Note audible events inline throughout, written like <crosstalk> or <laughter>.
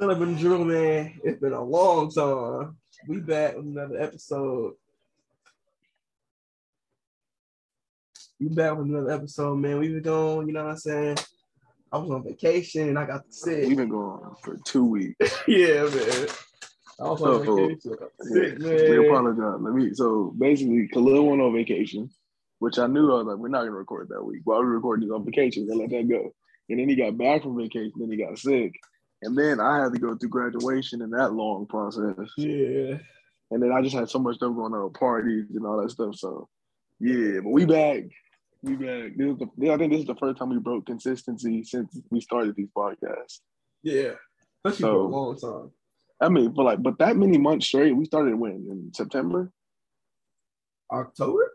Up in drill, man. It's been a long time. We back with another episode. We back with another episode, man. We been going, you know what I'm saying? I was on vacation and I got sick. We've been going for two weeks. <laughs> yeah, man. I was on So, vacation. Sick, Yeah, we apologize. Let me. So basically, Khalil went on vacation, which I knew I was like, we're not gonna record that week. While we recording, he's on vacation. We're let that go. And then he got back from vacation. Then he got sick, and then I had to go through graduation and that long process. Yeah. And then I just had so much stuff going on, parties and all that stuff. So yeah, but we back. We back. This is the, I think this is the first time we broke consistency since we started these podcasts. Yeah. Especially for a So- long time. I mean, but like, but that many months straight, we started when in September, October?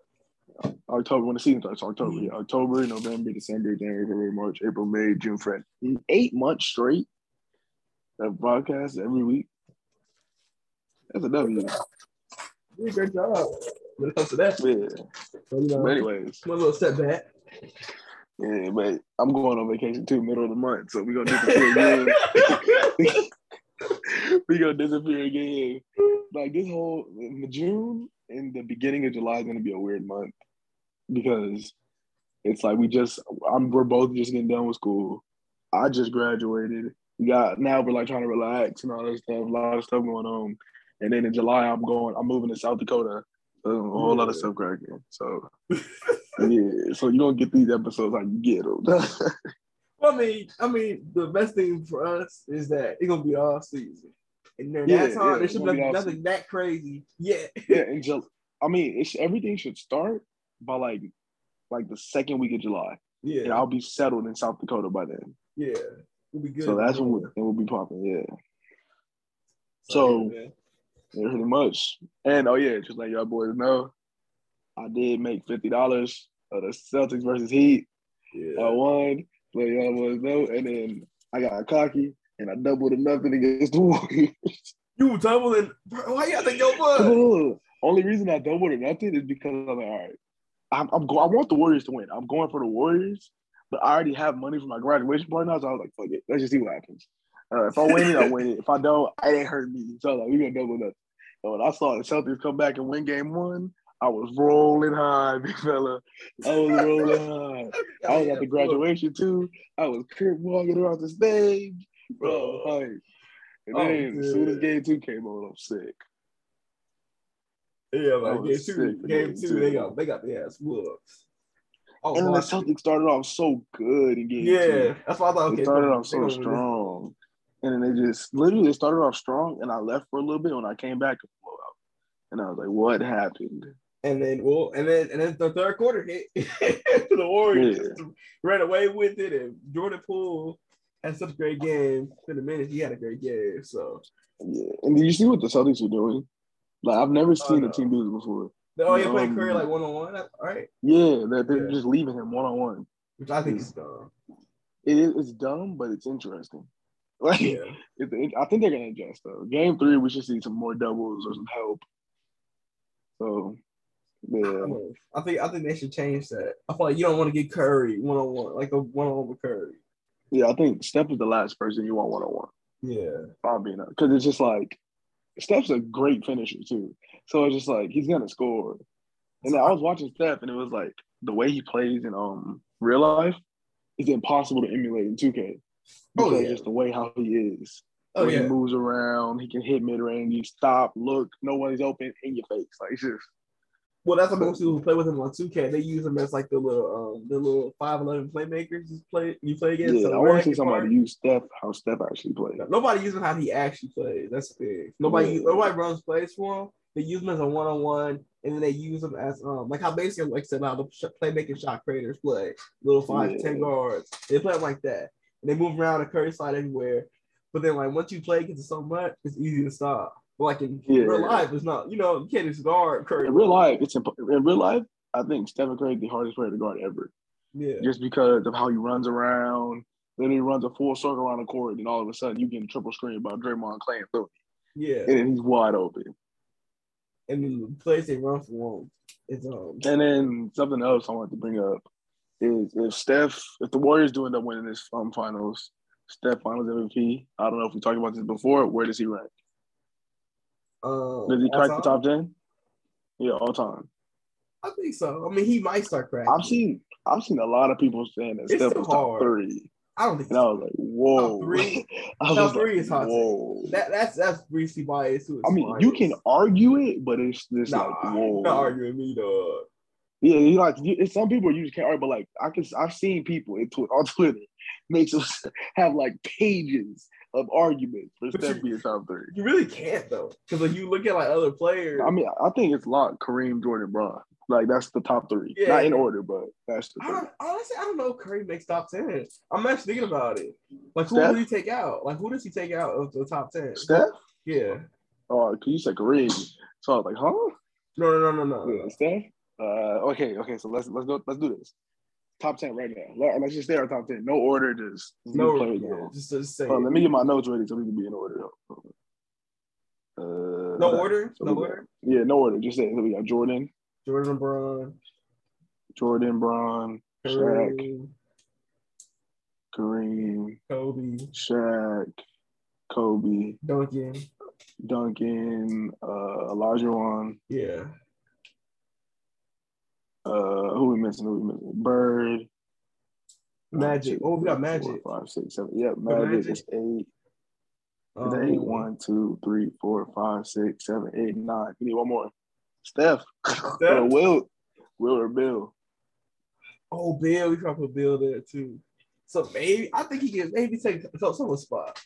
October when the season starts. October, yeah, October, November, December, January, February, March, April, May, June, February. Eight months straight of broadcast every week. That's a W. You did a great job when it comes to that. Yeah. So, you know, But anyways, one little setback. yeah, but I'm going on vacation too, middle of the month, so we're gonna disappear again. <laughs> We're gonna disappear again. Like this whole in June and the beginning of July is gonna be a weird month because it's like we just I'm we're both just getting done with school. I just graduated. We got now we're like trying to relax and all that stuff. A lot of stuff going on. And then in July I'm going. I'm moving to South Dakota. So a whole lot of stuff cracking. So <laughs> yeah. So you don't get these episodes like you get them. <laughs> Well, I mean, I mean, the best thing for us is that it's gonna be all season, and during Yeah, that time, yeah, there should be be nothing that crazy yet. <laughs> yeah, in July. I mean, it's, everything should start by like like the second week of July, yeah, and I'll be settled in South Dakota by then. yeah, we'll be good. So that's when we'll be popping. Yeah, So- yeah, yeah, pretty much. And oh yeah, just like y'all boys know, I did make fifty dollars of the Celtics versus Heat. I won. Uh, let y'all boys know, and then I got cocky and I doubled nothing against the <laughs> Warriors. you doubling? Why you got to? Only reason I doubled or nothing is because I'm like, all right, I'm, I'm go- I want the Warriors to win. I'm going for the Warriors, but I already have money for my graduation party now, so I was like, fuck it, let's just see what happens. Uh, if I win it, I win it. If I don't, it ain't hurt me. So I like, we gonna double nothing. And when I saw the Celtics come back and win game one, I was rolling high, <laughs> big fella. I was rolling high. <laughs> I was at the graduation too. I was crip walking around the stage, bro. Oh. Like, and Oh, then as soon as game two came on, I'm sick. Yeah, like game two, game two. they got they got the ass whoops. Oh, And then the Celtics started off so good in game yeah, two. that's why I thought. They started off so gonna win this. strong. And then they just literally they started off strong and I left for a little bit when I came back to blow out. And I was like, what happened? And then well, and then and then the third quarter hit <laughs> the Warriors Yeah. ran away with it, and Jordan Poole had such a great game. For the minute, he had a great game. So Yeah. And did you see what the Celtics were doing? Like I've never oh, seen no. a team do this before. Oh, you're playing um, Curry like one on one. All right, Yeah, that they're Yeah. just leaving him one on one. which I think is dumb. It is it's dumb, but it's interesting. <laughs> Like Yeah, it, it- I think they're gonna adjust though. Game three, we should see some more doubles or some help. So yeah. I think I think they should change that. I feel like you don't want to get Curry one on one, like a one on one with Curry. Yeah, I think Steph is the last person you want one on one. Yeah, I'll be because it's just like Steph's a great finisher too. So it's just like he's gonna score. And I was watching Steph, and it was like the way he plays in um real life is impossible to emulate in 2K. Oh, yeah. just the way how he is. oh yeah. he moves around, he can hit mid range, you stop, look, nobody's open in your face. Like it's just Well, that's what most people who play with him on 2K. They use him as like the little um the little five eleven playmakers you play you play against. yeah, I want to see somebody part. use Steph how Steph actually plays. Nobody uses how he actually plays. That's the thing. Nobody Yeah. nobody runs plays for him. They use him as a one on one, and then they use him as um like how basically like I said how the playmaking shot creators play little five to ten guards. They play him like that, and they move around the Curry slide everywhere. But then like once you play against it so much, it's easy to stop. But like in Yeah. real life, it's not. You know, you can't just guard Curry. In real life, it's imp- in real life. I think Stephen Curry is the hardest player to guard ever, yeah, just because of how he runs around. Then he runs a full circle around the court, and all of a sudden you get a triple screen by Draymond Klay and Philly, yeah. and then he's wide open. And then the plays they run for him, it's um And then something else I wanted to bring up is if Steph, if the Warriors do end up winning this um, finals, Steph Finals MVP. I don't know if we talked about this before. Where does he rank? Uh, Does he crack the top ten? Yeah, all time. I think so. I mean, he might start cracking. I've seen I've seen a lot of people saying that It's Steph was top hard. three, I don't think and I was like, whoa. three? <laughs> I was Top three like, is hot whoa. that that's that's recency bias too. I mean, you can argue it, but it's just Nah, like, you're whoa. not arguing me, dog. Yeah, you like you, some people you just can't argue, but like I can I've seen people on Twitter <laughs> makes us have like pages of arguments for Steph being top three. You really can't though, because like you look at like other players. I mean, I think it's locked Kareem, Jordan, Bron. Like that's the top three. Yeah. Not in order, but that's the I don't, honestly, I don't know if Curry makes top ten. I'm actually thinking about it. Like, who Steph? does he take out? Like, who does he take out of the top ten? Steph? Yeah. Oh, you said Kareem. So I was like, huh? No, no, no, no, no. Yeah, Steph. Uh, okay, okay. So let's let's go. Let's do this. Top ten right now. Let, let's just stay our top ten. No order. Just No, yeah, down. just to say. On, let me get my notes ready so we can be in order. Uh, no order. So No got- order. Yeah, no order. Just say so we got Jordan, Jordan Bron, Jordan, Bron, Shaq, Kareem, Kareem, Kobe, Shaq, Kobe, Duncan. Duncan, uh, Olajuwon, Yeah. Uh, who we missing? Who we missing? Bird. Magic. One, Oh, we got Magic. Four, five, six, seven. Yep, Magic, Magic. is eight. It's Um, eight. One, two, three, four, five, six, seven, eight, nine. We need one more. Steph. <laughs> or Wilt. Wilt or Bill. Oh, Bill. We probably put Bill there too. So maybe I think he can maybe take someone's spot.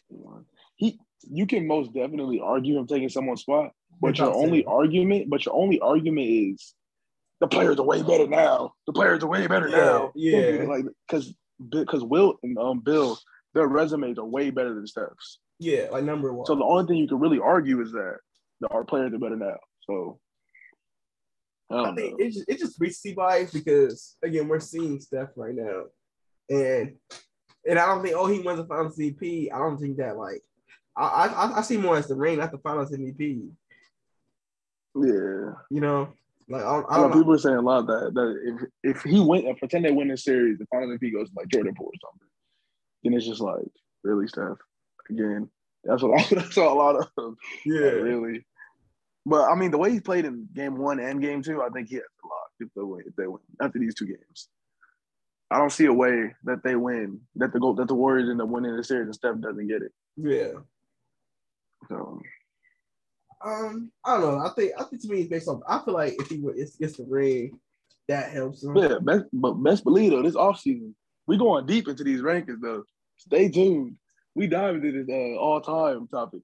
He you can most definitely argue him taking someone's spot, but your only argument, but your only argument is the players are way better now. The players are way better Yeah, now. yeah. Like because because Wilt and um Bill, their resumes are way better than Steph's. Yeah, like number one. So the only thing you can really argue is that the, our players are better now. So I I think know. it's just, it's just recency bias because again we're seeing Steph right now, and and I don't think oh he wins the Finals MVP. I don't think that like I I, I see more as the ring, not the Finals MVP. Yeah. You know, like I, don't- I I know know. people are saying a lot that that if if he went and uh, pretend they win this series, the final MVP goes to like Jordan Poole or something, then it's just like really Steph again. That's what <laughs> that's what a lot of Yeah, like, really. But I mean, the way he played in game one and game two, I think he has a lot if they win. If they win after these two games, I don't see a way that they win that the goal that the Warriors end up winning the series and Steph doesn't get it. yeah. So Um, I don't know. I think I think to me it's based on. I feel like if he went- it's gets the ring, that helps him. yeah, best, but best believe though, this offseason, we going deep into these rankings though. Stay tuned. We dive into this uh, all time topic.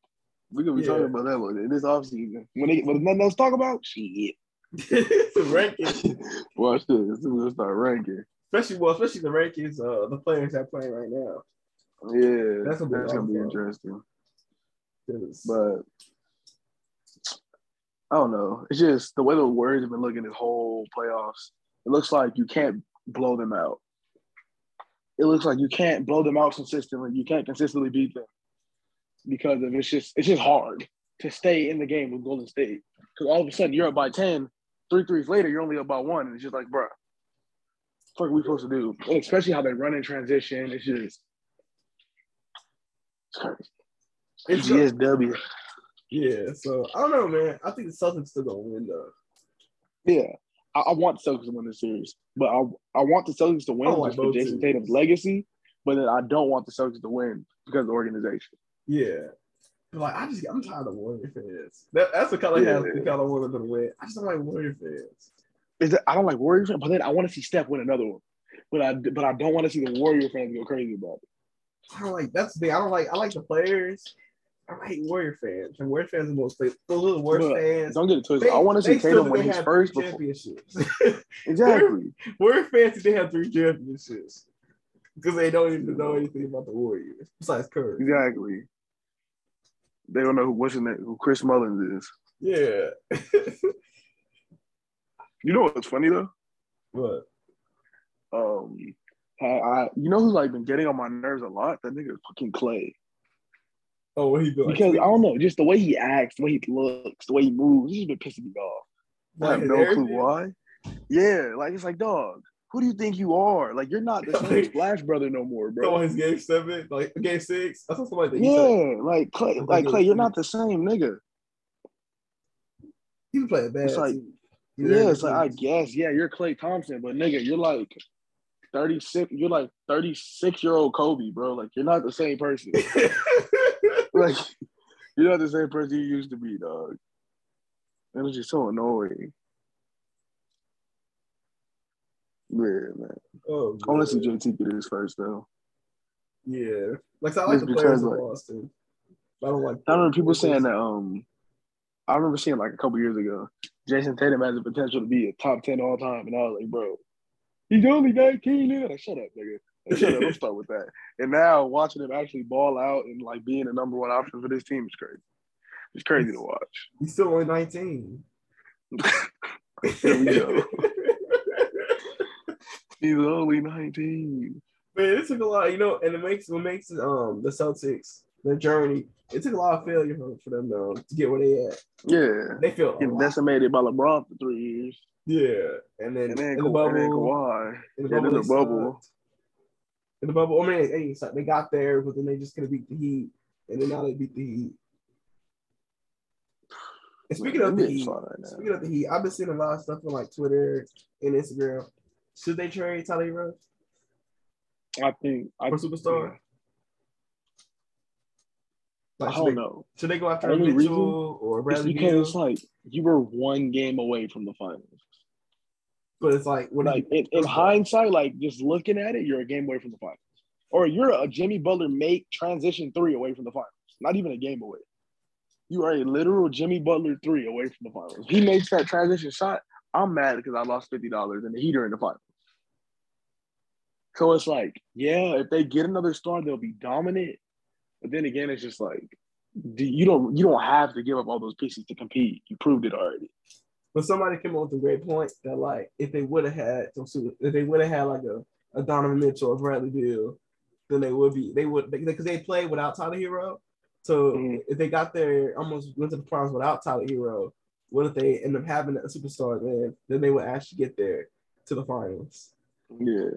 We're gonna be Yeah. talking about that one this offseason. When they when nothing else to talk about, shit. <laughs> the ranking, <laughs> Watch this. We're gonna start ranking. especially well, especially the rankings. Uh, the players that playing right now. Yeah, That's that's, gonna be gonna be awesome. But I don't know. It's just the way the Warriors have been looking this whole playoffs. It looks like you can't blow them out. It looks like you can't blow them out consistently. You can't consistently beat them because of it's just it's just hard to stay in the game with Golden State. Because all of a sudden you're up by 10, three threes later, you're only up by one. And it's just like, bruh, what are we supposed to do? And especially how they run in transition. It's just it's crazy. It's GSW. Yeah. So I don't know, man. I think the Celtics are still gonna win though. Yeah, I, I want the Celtics to win the series, but I I want the Celtics to win want for Jason series. Tatum's legacy. But then I don't want the Celtics to win because of the organization. Yeah. Like I just I'm tired of Warrior fans. That, that's the color Yeah. has the color I want them to win. I just don't like Warrior fans. Is that I don't like Warrior fans, but then I want to see Steph win another one. But I but I don't want to see the Warrior fans go crazy about it. I don't like that's the thing. I don't like I like the players. I hate Warrior fans. And Warrior fans are the most the little worst But fans. Don't get it twisted. They- I want to see Tatum win his first championships. <laughs> Exactly. Warrior fans they have three championships because they don't even know anything about the Warriors besides Curry. Exactly. They don't know who what's his name, who Chris Mullins is. Yeah. <laughs> You know what's funny though? What? Um, I, I you know who's like been getting on my nerves a lot? That nigga fucking Klay. Oh, what he doing? Because I don't know, just the way he acts, the way he looks, the way he moves, he's been pissing me off. I have his no clue why. Yeah, like it's like dog. who do you think you are? Like you're not the same <laughs> Splash brother no more, bro. So his game seven, like game six. I saw somebody that yeah, like Klay, like Klay, you're not the same nigga. He was playing bad. It's like, too. yeah, it's like I guess, yeah, you're Klay Thompson, but nigga, you're like 36, you're like 36 year old Kobe, bro. Like you're not the same person. <laughs> like <laughs> you're not the same person you used to be, dog. It was just so annoying. Yeah, man. oh, I want to see. JT get his first though. Yeah, like I like Just the players in like- Boston. I don't like. I remember people saying that. Um, I remember seeing like a couple years ago, Jason Tatum has the potential to be a top ten all time, and I was like, bro, he's the only nineteen. Nigga. Like, shut up, nigga. Shut up. <laughs> Don't start with that. And now watching him actually ball out and like being the number one option for this team is crazy. It's crazy to watch. He's still only nineteen. Here we go. <laughs> He's only nineteen. Man, it took a lot, you know, and it makes what makes um the Celtics their journey. It took a lot of failure for, for them though to get where they at. Yeah, They feel getting decimated by LeBron for three years, yeah, and then, and then, in the bubble, and then Kawhi. in the bubble, they the bubble. Sucked. in the bubble. I mean, they, they. They got there, but then they just couldn't beat the Heat, and then now they beat the Heat. And speaking Man, of the Heat, right speaking of the Heat, I've been seeing a lot of stuff on like Twitter and Instagram. Should they trade Tyler Herro I think I for superstar? I Like, should, don't they, know. should they go after Only Mitchell reason or Bradley because Beal? it's like you were one game away from the finals. But it's like, what do Like in, in hindsight, like just looking at it, you're a game away from the finals. Or you're a Jimmy Butler make transition three away from the finals. Not even a game away. You are a literal Jimmy Butler three away from the finals. He makes that transition shot. I'm mad because I lost fifty dollars in the heater in the finals. So it's like, yeah, if they get another star, they'll be dominant. But then again, it's just like you don't you don't have to give up all those pieces to compete. You proved it already. But somebody came up with a great point that like if they would have had some super, if they would have had like a, a Donovan Mitchell or Bradley Beal, then they would be they would because they played without Tyler Herro. So Mhm. if they got there almost went to the finals without Tyler Herro, what if they end up having a superstar then? Then they would actually get there to the finals. Yeah.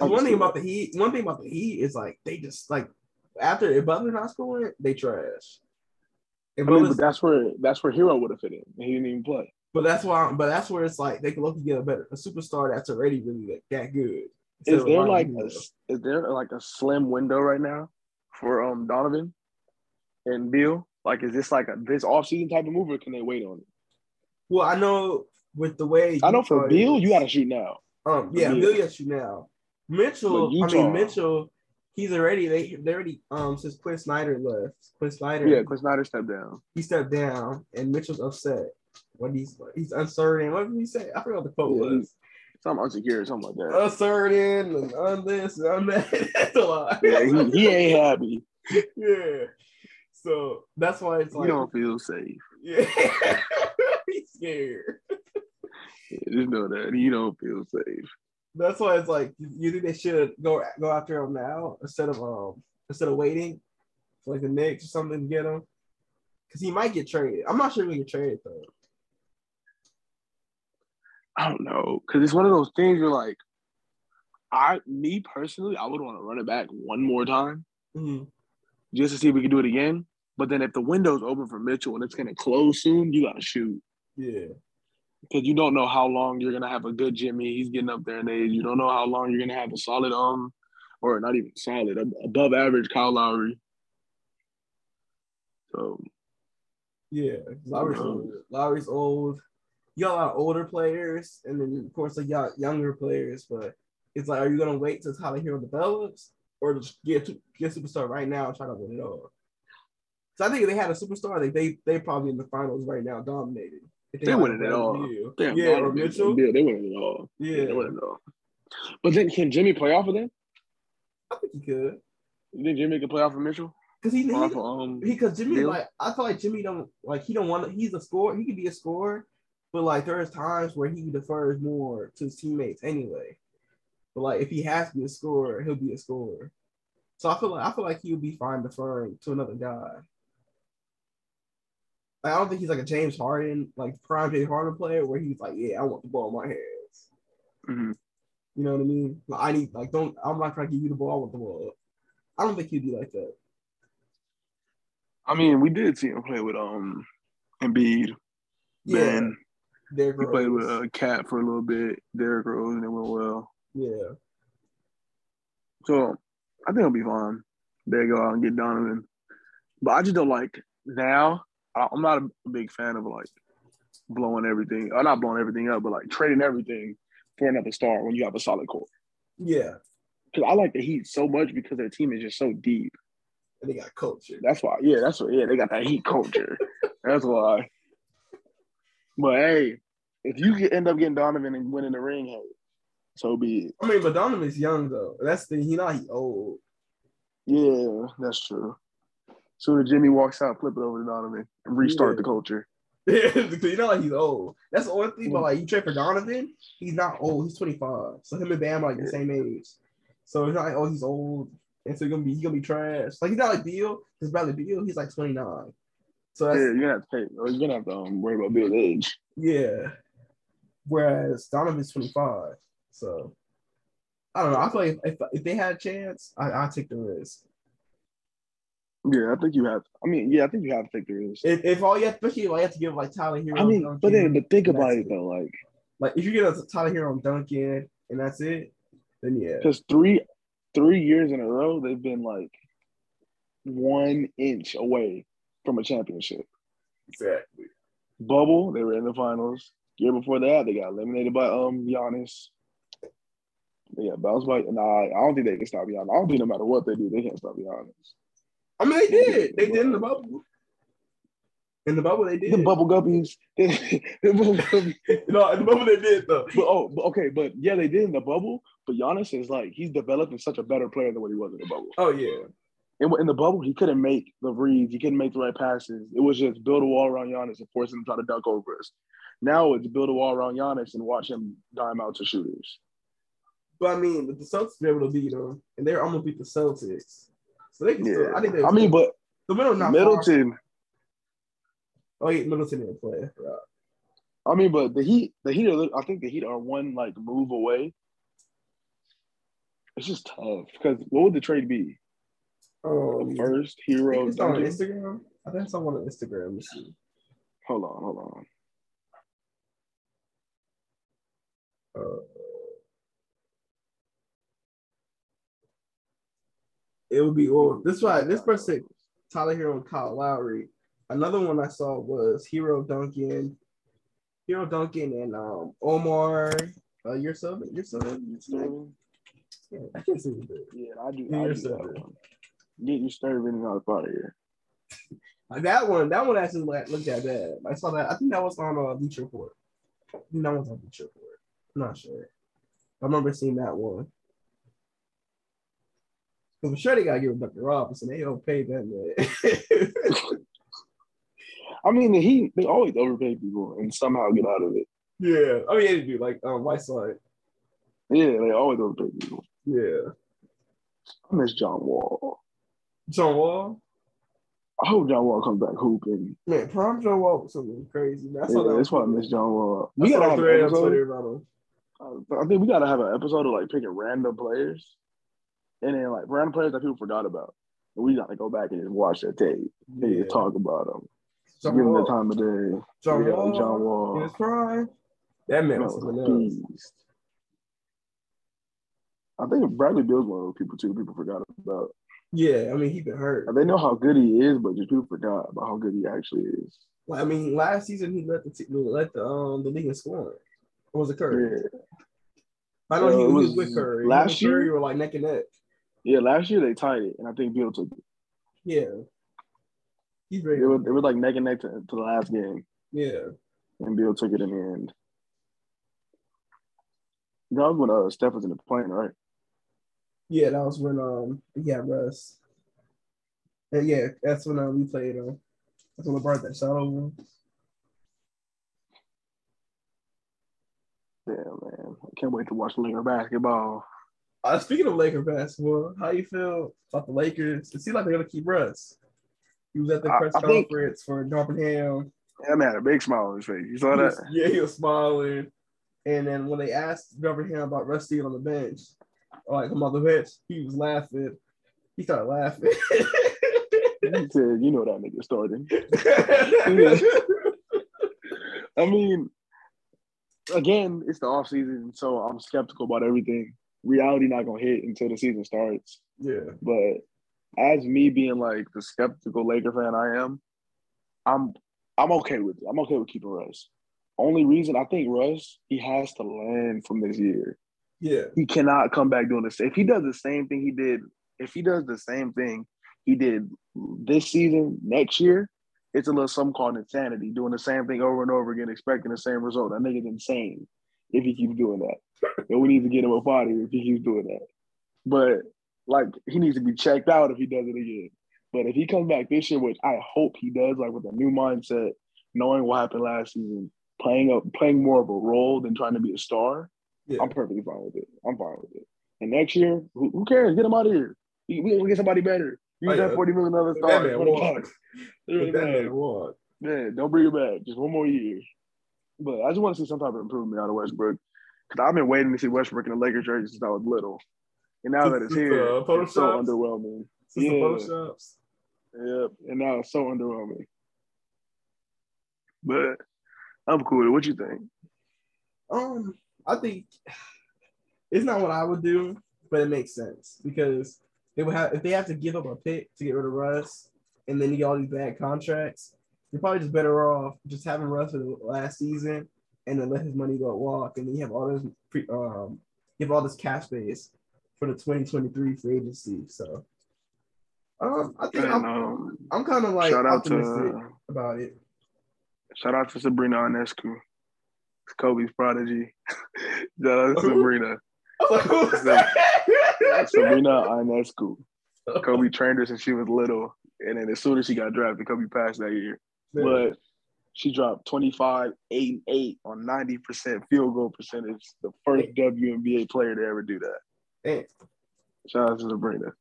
one thing about the Heat, one thing about the Heat is like they just like after if Butler not scoring, they trash. I mean, Butler's- but that's where that's where Herro would have fit in. He didn't even play. But that's why. But that's where it's like they can look to get a better a superstar that's already really that, that good. Is there like a, is there like a slim window right now for um Donovan and Beal? Like, is this like a this offseason type of move, or can they wait on it? well, I know with the way I know for Beal, you got to shoot now. um yeah Beal. Beal yes you now Mitchell. I mean Mitchell. He's already they they already um since Quin Snyder left. Quin Snyder Yeah, Chris Snyder stepped down. he stepped down and Mitchell's upset. What he's he's uncertain. What did he say? I forgot what the quote Yeah, was. Something insecure, something like that. Uncertain and on this and on that. That's a lot. Yeah, he, he ain't happy. yeah. So that's why it's like He don't feel safe. Yeah. <laughs> He's scared. Yeah, just know that he don't feel safe. That's why it's like you you think they should go go after him now instead of um instead of waiting for like the Knicks or something to get him. Cause he might get traded. I'm not sure if he get traded though. I don't know, because it's one of those things you're like, I me personally, I would want to run it back one more time Mhm. just to see if we can do it again. But then if the window's open for Mitchell and it's gonna close soon, you gotta shoot. Yeah. Because you don't know how long you're gonna have a good Jimmy. He's getting up there in age. You don't know how long you're gonna have a solid um, or not even solid, above average Kyle Lowry. So Yeah. Lowry's old. Lowry's old. You got a older players, and then of course like y'all younger players, but it's like, are you gonna wait till Tyler Herro develops, or just get to, get a superstar right now and try to win it all? So I think if they had a superstar, they they they probably in the finals right now, dominating. If They had winning it Bradley all. Damn, yeah, or Mitchell. Yeah, they winning it all. Yeah, They winning it all. But then can Jimmy play off of them? I think he could. You think Jimmy can play off of Mitchell? Cause he he um, because Jimmy like I feel like Jimmy don't like he don't want to, he's a scorer. He could be a scorer, but like there's times where he defers more to his teammates anyway. But like if he has to be a scorer, he'll be a scorer. So I feel like I feel like he'll be fine deferring to another guy. Like, I don't think he's like a James Harden, like prime James Harden player, where he's like, yeah, I want the ball in my hands. mhm. You know what I mean? Like, I need like don't I'm not trying to give you the ball with the ball. I don't think he'd be like that. I mean, we did see him play with um Embiid, Yeah, Ben. Derrick He played with a uh, Cat for a little bit, Derrick Rose, and it went well. yeah. So I think it'll be fine. They go out and get Donovan. But I just don't like now. I'm not a big fan of like blowing everything, or not blowing everything up, but like trading everything for another star when you have a solid core. Yeah. Because I like the Heat so much because their team is just so deep. And they got culture. That's why, yeah, that's what, yeah, they got that Heat culture. <laughs> that's why. But hey, if you get, end up getting Donovan and winning the ring, hey, so be it. I mean, but Donovan's young though. That's the he not he old. Yeah, that's true. Soon as Jimmy walks out, flip it over to Donovan and restart Yeah. the culture. <laughs> because you know like he's old. That's the only thing. But like you trade for Donovan, he's not old. He's 25. So him and Bam are like the same age. So it's not like oh he's old. And so he's gonna be he's gonna be trash. Like he's not like Beal, because Bradley Beal, he's like 29. So Yeah, you're gonna have to pay, or you're gonna have to um, worry about Beal's age. yeah. Whereas Donovan's 25. So I don't know. I feel like if, if, if they had a chance, I I'd take the risk. Yeah, I think you have. I mean, yeah, I think you have to take the risk. If, if all you have, especially all you have to give like Tyler Herro. I mean, Duncan, but then, but think about it though, like, Like if you get a Tyler Herro on Duncan and that's it, then yeah. because three, three years in a row, they've been like one inch away from a championship. Exactly. Bubble, they were in the finals. Year before that, they got eliminated by um Giannis. They got bounced by. Nah, I don't think they can stop Giannis. I don't think no matter what they do, they can't stop Giannis. I mean, they did. They did in the bubble. In the bubble, they did. The bubble guppies. <laughs> the bubble guppies. no, in the bubble, they did though. But oh, but okay, but yeah, they did in the bubble. But Giannis is like he's developing such a better player than what he was in the bubble. Oh yeah. In, in the bubble, he couldn't make the reads. He couldn't make the right passes. It was just build a wall around Giannis and force him to try to dunk over us. Now it's build a wall around Giannis and watch him dime out to shooters. But I mean, the Celtics were able to beat them, and they're almost beat the Celtics. So they can still. Yeah, I think they. I mean, but the middle not Far. Middleton. Oh yeah, Middleton didn't play. Right. I mean, but the Heat, the Heat are. I think the Heat are one like move away. It's just tough because what would the trade be? Oh, The first hero. it's on Instagram. I think it's on one on Instagram. Let me see. Hold on, hold on. Uh, it would be or this why this person Tyler Herro and Kyle Lowry. Another one I saw was Herro Duncan, Herro Duncan and um Omar. Uh, you're subbing. You're subbing. You're subbing. Yeah, I can't see it. Yeah, I do. I do that one. Get you started in out of here. Uh, That one, that one actually like, looked that bad. I saw that. I think that was on uh, Bleacher Report. That was on Bleacher Report. I'm not sure. I remember seeing that one. Because I'm sure they gotta give it Dr. Robinson. They don't pay that man. <laughs> I mean, Heat they always overpay people and somehow get out of it. yeah. I mean, they do like um Whiteside. Yeah, they always overpay people. Yeah. I miss John Wall. John Wall. I hope John Wall comes back hooping. Man, prom John Wall was something crazy. Man. I Yeah, that. that's why I miss John Wall. We We gotta have a an thread on episode. Twitter about him. uh, I think we gotta have an episode of like picking random players, and then like random players that people forgot about. And we gotta go back and just watch that tape and Yeah. just talk about them. John Give them the time of day. John Yeah, Wall. John In his prime. That man was something else. beast. I think Bradley Beal's one of those people too. People forgot about. Yeah, I mean, he been hurt. They know how good he is, but just people forgot about how good he actually is. Well, I mean, last season he led the t- led the um the league in scoring. Or was it Curry? Yeah, I know Uh, he, was was with Curry. last Him and Curry year? were like neck and neck. yeah. Last year they tied it, and I think Beal took it. Yeah, he's ready. It was, it was like neck and neck to, to the last game, yeah, and Beal took it in the end. That was when uh, Steph was in the plane, right? Yeah. That was when um yeah Russ. And yeah, that's when uh, we played. Um, that's when I brought that shot over. Yeah, man. I can't wait to watch Laker basketball. Uh, speaking of Laker basketball, how you feel about the Lakers? It seems like they're gonna keep Russ. He was at the press I think- conference for Darvin Ham. That man had a big smile on his face. You saw that? was- yeah, he was smiling. And then when they asked Beverly Ham about Rusty on the bench, like I'm on the bench, he was laughing. He started laughing. He said, "You know that nigga starting." <laughs> I mean, again, it's the off season, so I'm skeptical about everything. Reality not gonna hit until the season starts. yeah. But as me being like the skeptical Laker fan I am, I'm I'm okay with it. I'm okay with keeping Russ. Only reason I think Russ, he has to learn from this year. Yeah. He cannot come back doing this. If he does the same thing he did, if he does the same thing he did this season, next year, it's a little something called insanity, doing the same thing over and over again, expecting the same result. That nigga's insane if he keeps doing that. And we need to get him a body if he keeps doing that. But like he needs to be checked out if he does it again. But if he comes back this year, which I hope he does, like with a new mindset, knowing what happened last season, playing a playing more of a role than trying to be a star, Yeah. I'm perfectly fine with it. I'm fine with it. And next year, who, who cares? Get him out of here. We we gonna get somebody better. Use Oh, yeah. that 40 million other That star. man What the walk. fuck? Really That bad. man walk. Yeah, don't bring it back. Just one more year. But I just want to see some type of improvement out of Westbrook. Because I've been waiting to see Westbrook in the Lakers jersey since I was little. And now that it's here, uh, it's so Photoshops? underwhelming. Since the Yeah. Photoshops. Yep. And now it's so underwhelming. But I'm cool. What you think? Um, I think it's not what I would do, but it makes sense because they would have if they have to give up a pick to get rid of Russ, and then you get all these bad contracts. You're probably just better off just having Russ for the last season and then let his money go walk, and then you have all this pre, um give all this cash space for the 2023 free agency. So, um, I think And, I'm, um, I'm kind of like shout out optimistic to about it. shout out to Sabrina Ionescu. It's Kobe's prodigy. <laughs> shout out to Sabrina. <laughs> I was like, who's <laughs> that? Sabrina Ionescu. Kobe trained her since she was little. And then as soon as she got drafted, Kobe passed that year. But she dropped 25, 8, and 8 on 90% field goal percentage. The first WNBA player to ever do that. Man, Shout out to Sabrina.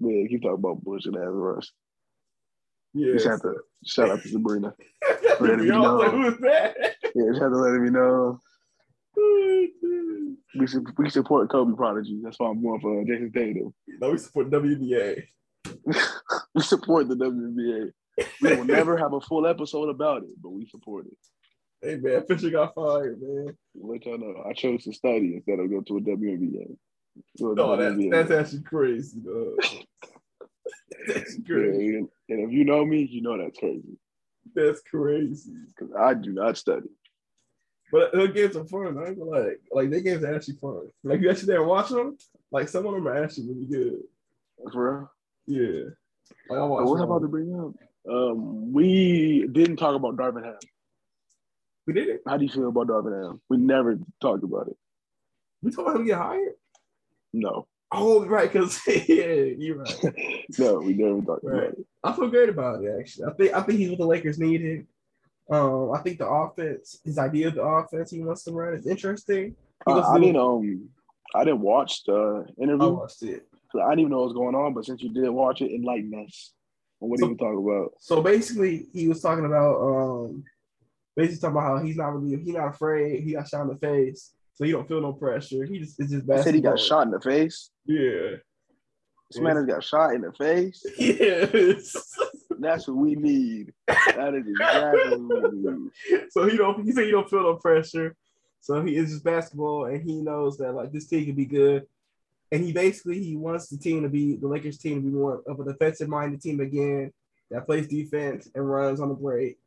Yeah, keep talking about bullshit ass Russ. Yeah. Just have to shout out to Sabrina. <laughs> Let me know. like, who's that? Yeah, just have to let me know. <laughs> We should we support Kobe Prodigy. That's why I'm going for uh, Jason Tatum. no, we support WNBA. <laughs> we support the WNBA. We will never have a full episode about it, but we support it. Hey man, Fisher got fired, man. Let y'all know. I chose to study instead of go to a WNBA. Go No, that, that's actually crazy. That's actually <laughs> Yeah, crazy. and, if you know me, you know that's crazy That's crazy. because I do not study. But the games are fun. I ain't gonna lie. Like they games are actually fun. Like you actually there and watch them. Like some of them are actually really good. For real. Yeah. Like I watch. what about to bring up? Um, we didn't talk about Darvin Ham. We did it. How do you feel about Darvin Ham? We never talked about it. We told him to get hired. No, Oh, right. Cause <laughs> yeah, you're right. <laughs> no, we never talked Right. about it. I feel great about it actually. I think I think he's what the Lakers needed. Um, I think the offense, his idea of the offense he wants to run is interesting. Uh, I didn't um, I didn't watch the interview. I watched it. I didn't even know what was going on. But since you did watch it, enlighten us what So- he was talking about. So basically, he was talking about um, basically talking about how he's not really he's not afraid. He got shot in the face, so he don't feel no pressure. He just it's just He said he got shot in the face. Yeah. This man has got shot in the face. <laughs> Yes. That's what we need. That is exactly what we need. <laughs> so he don't he said he don't feel no pressure. So he is just basketball and he knows that like this team can be good. And he basically he wants the team to be the Lakers team to be more of a defensive minded team again that plays defense and runs on the break.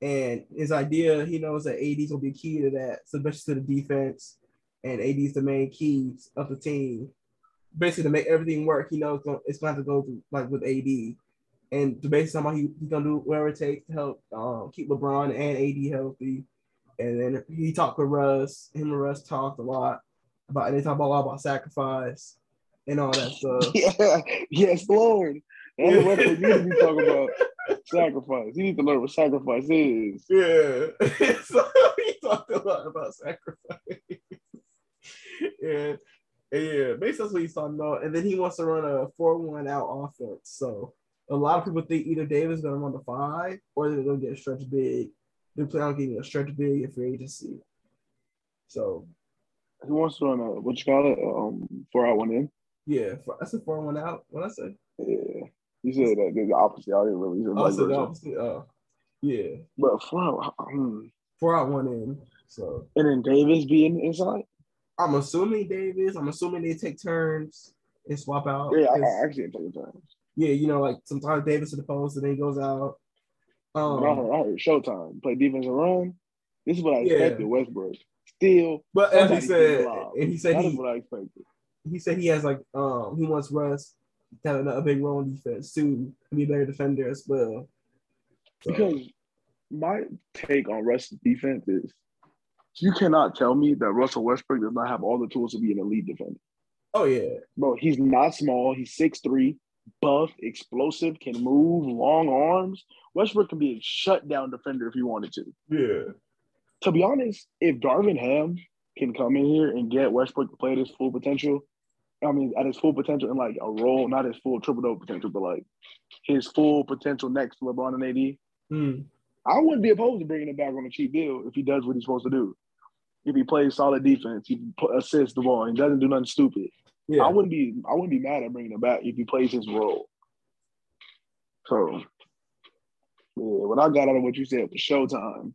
And his idea, he knows that AD is gonna be key to that, especially to the defense. And AD is the main keys of the team. Basically, to make everything work, he knows it's going to go through like with AD and to basically somehow he, he's gonna do whatever it takes to help um, keep LeBron and AD healthy. And then he talked with Russ. Him and Russ talked a lot about. And they talk a lot about sacrifice and all that stuff. <laughs> Yeah, yes, Lord. That's what you need to be talking about. Sacrifice. You need to learn what sacrifice is. yeah. <laughs> so he talked a lot about sacrifice. <laughs> and, and yeah, basically that's what he's talking about. And then he wants to run a four-one out offense. So a lot of people think either Davis is gonna run the five or they're gonna get a stretch big. They plan on getting a stretch big in free agency. So He wants to run a what you call it? Um, four out one in. yeah, that's a four one out. What I say? Yeah. You said that the opposite. I didn't really. I said the opposite. Oh, yeah, But four out. Um, four out one in. So and then Davis being inside. I'm assuming Davis. I'm assuming they take turns and swap out. Yeah, I, actually take time. yeah, you know, like sometimes Davis is the post and then he goes out. Um, I heard, I heard Showtime play defense and run. This is what I Yeah. expected. Westbrook still. but as he said, and he said That he what I expected. he said he has like um he wants Russ have a big role in defense too, to be a better defender as well. So, Because my take on Russ's defense is you cannot tell me that Russell Westbrook does not have all the tools to be an elite defender. oh yeah, Bro, he's not small. He's 6'3, buff, explosive, can move, long arms. Westbrook can be a shutdown defender if he wanted to. yeah, To be honest, if Darvin Ham can come in here and get Westbrook to play at his full potential, I mean, at his full potential in like a role, not his full triple double potential, but like his full potential next to LeBron and AD, Hmm. I wouldn't be opposed to bringing him back on a cheap deal if he does what he's supposed to do. If he plays solid defense, he assists the ball, and doesn't do nothing stupid. yeah. I wouldn't be I wouldn't be mad at bringing him back if he plays his role. So, yeah, what I got out of what you said was Showtime.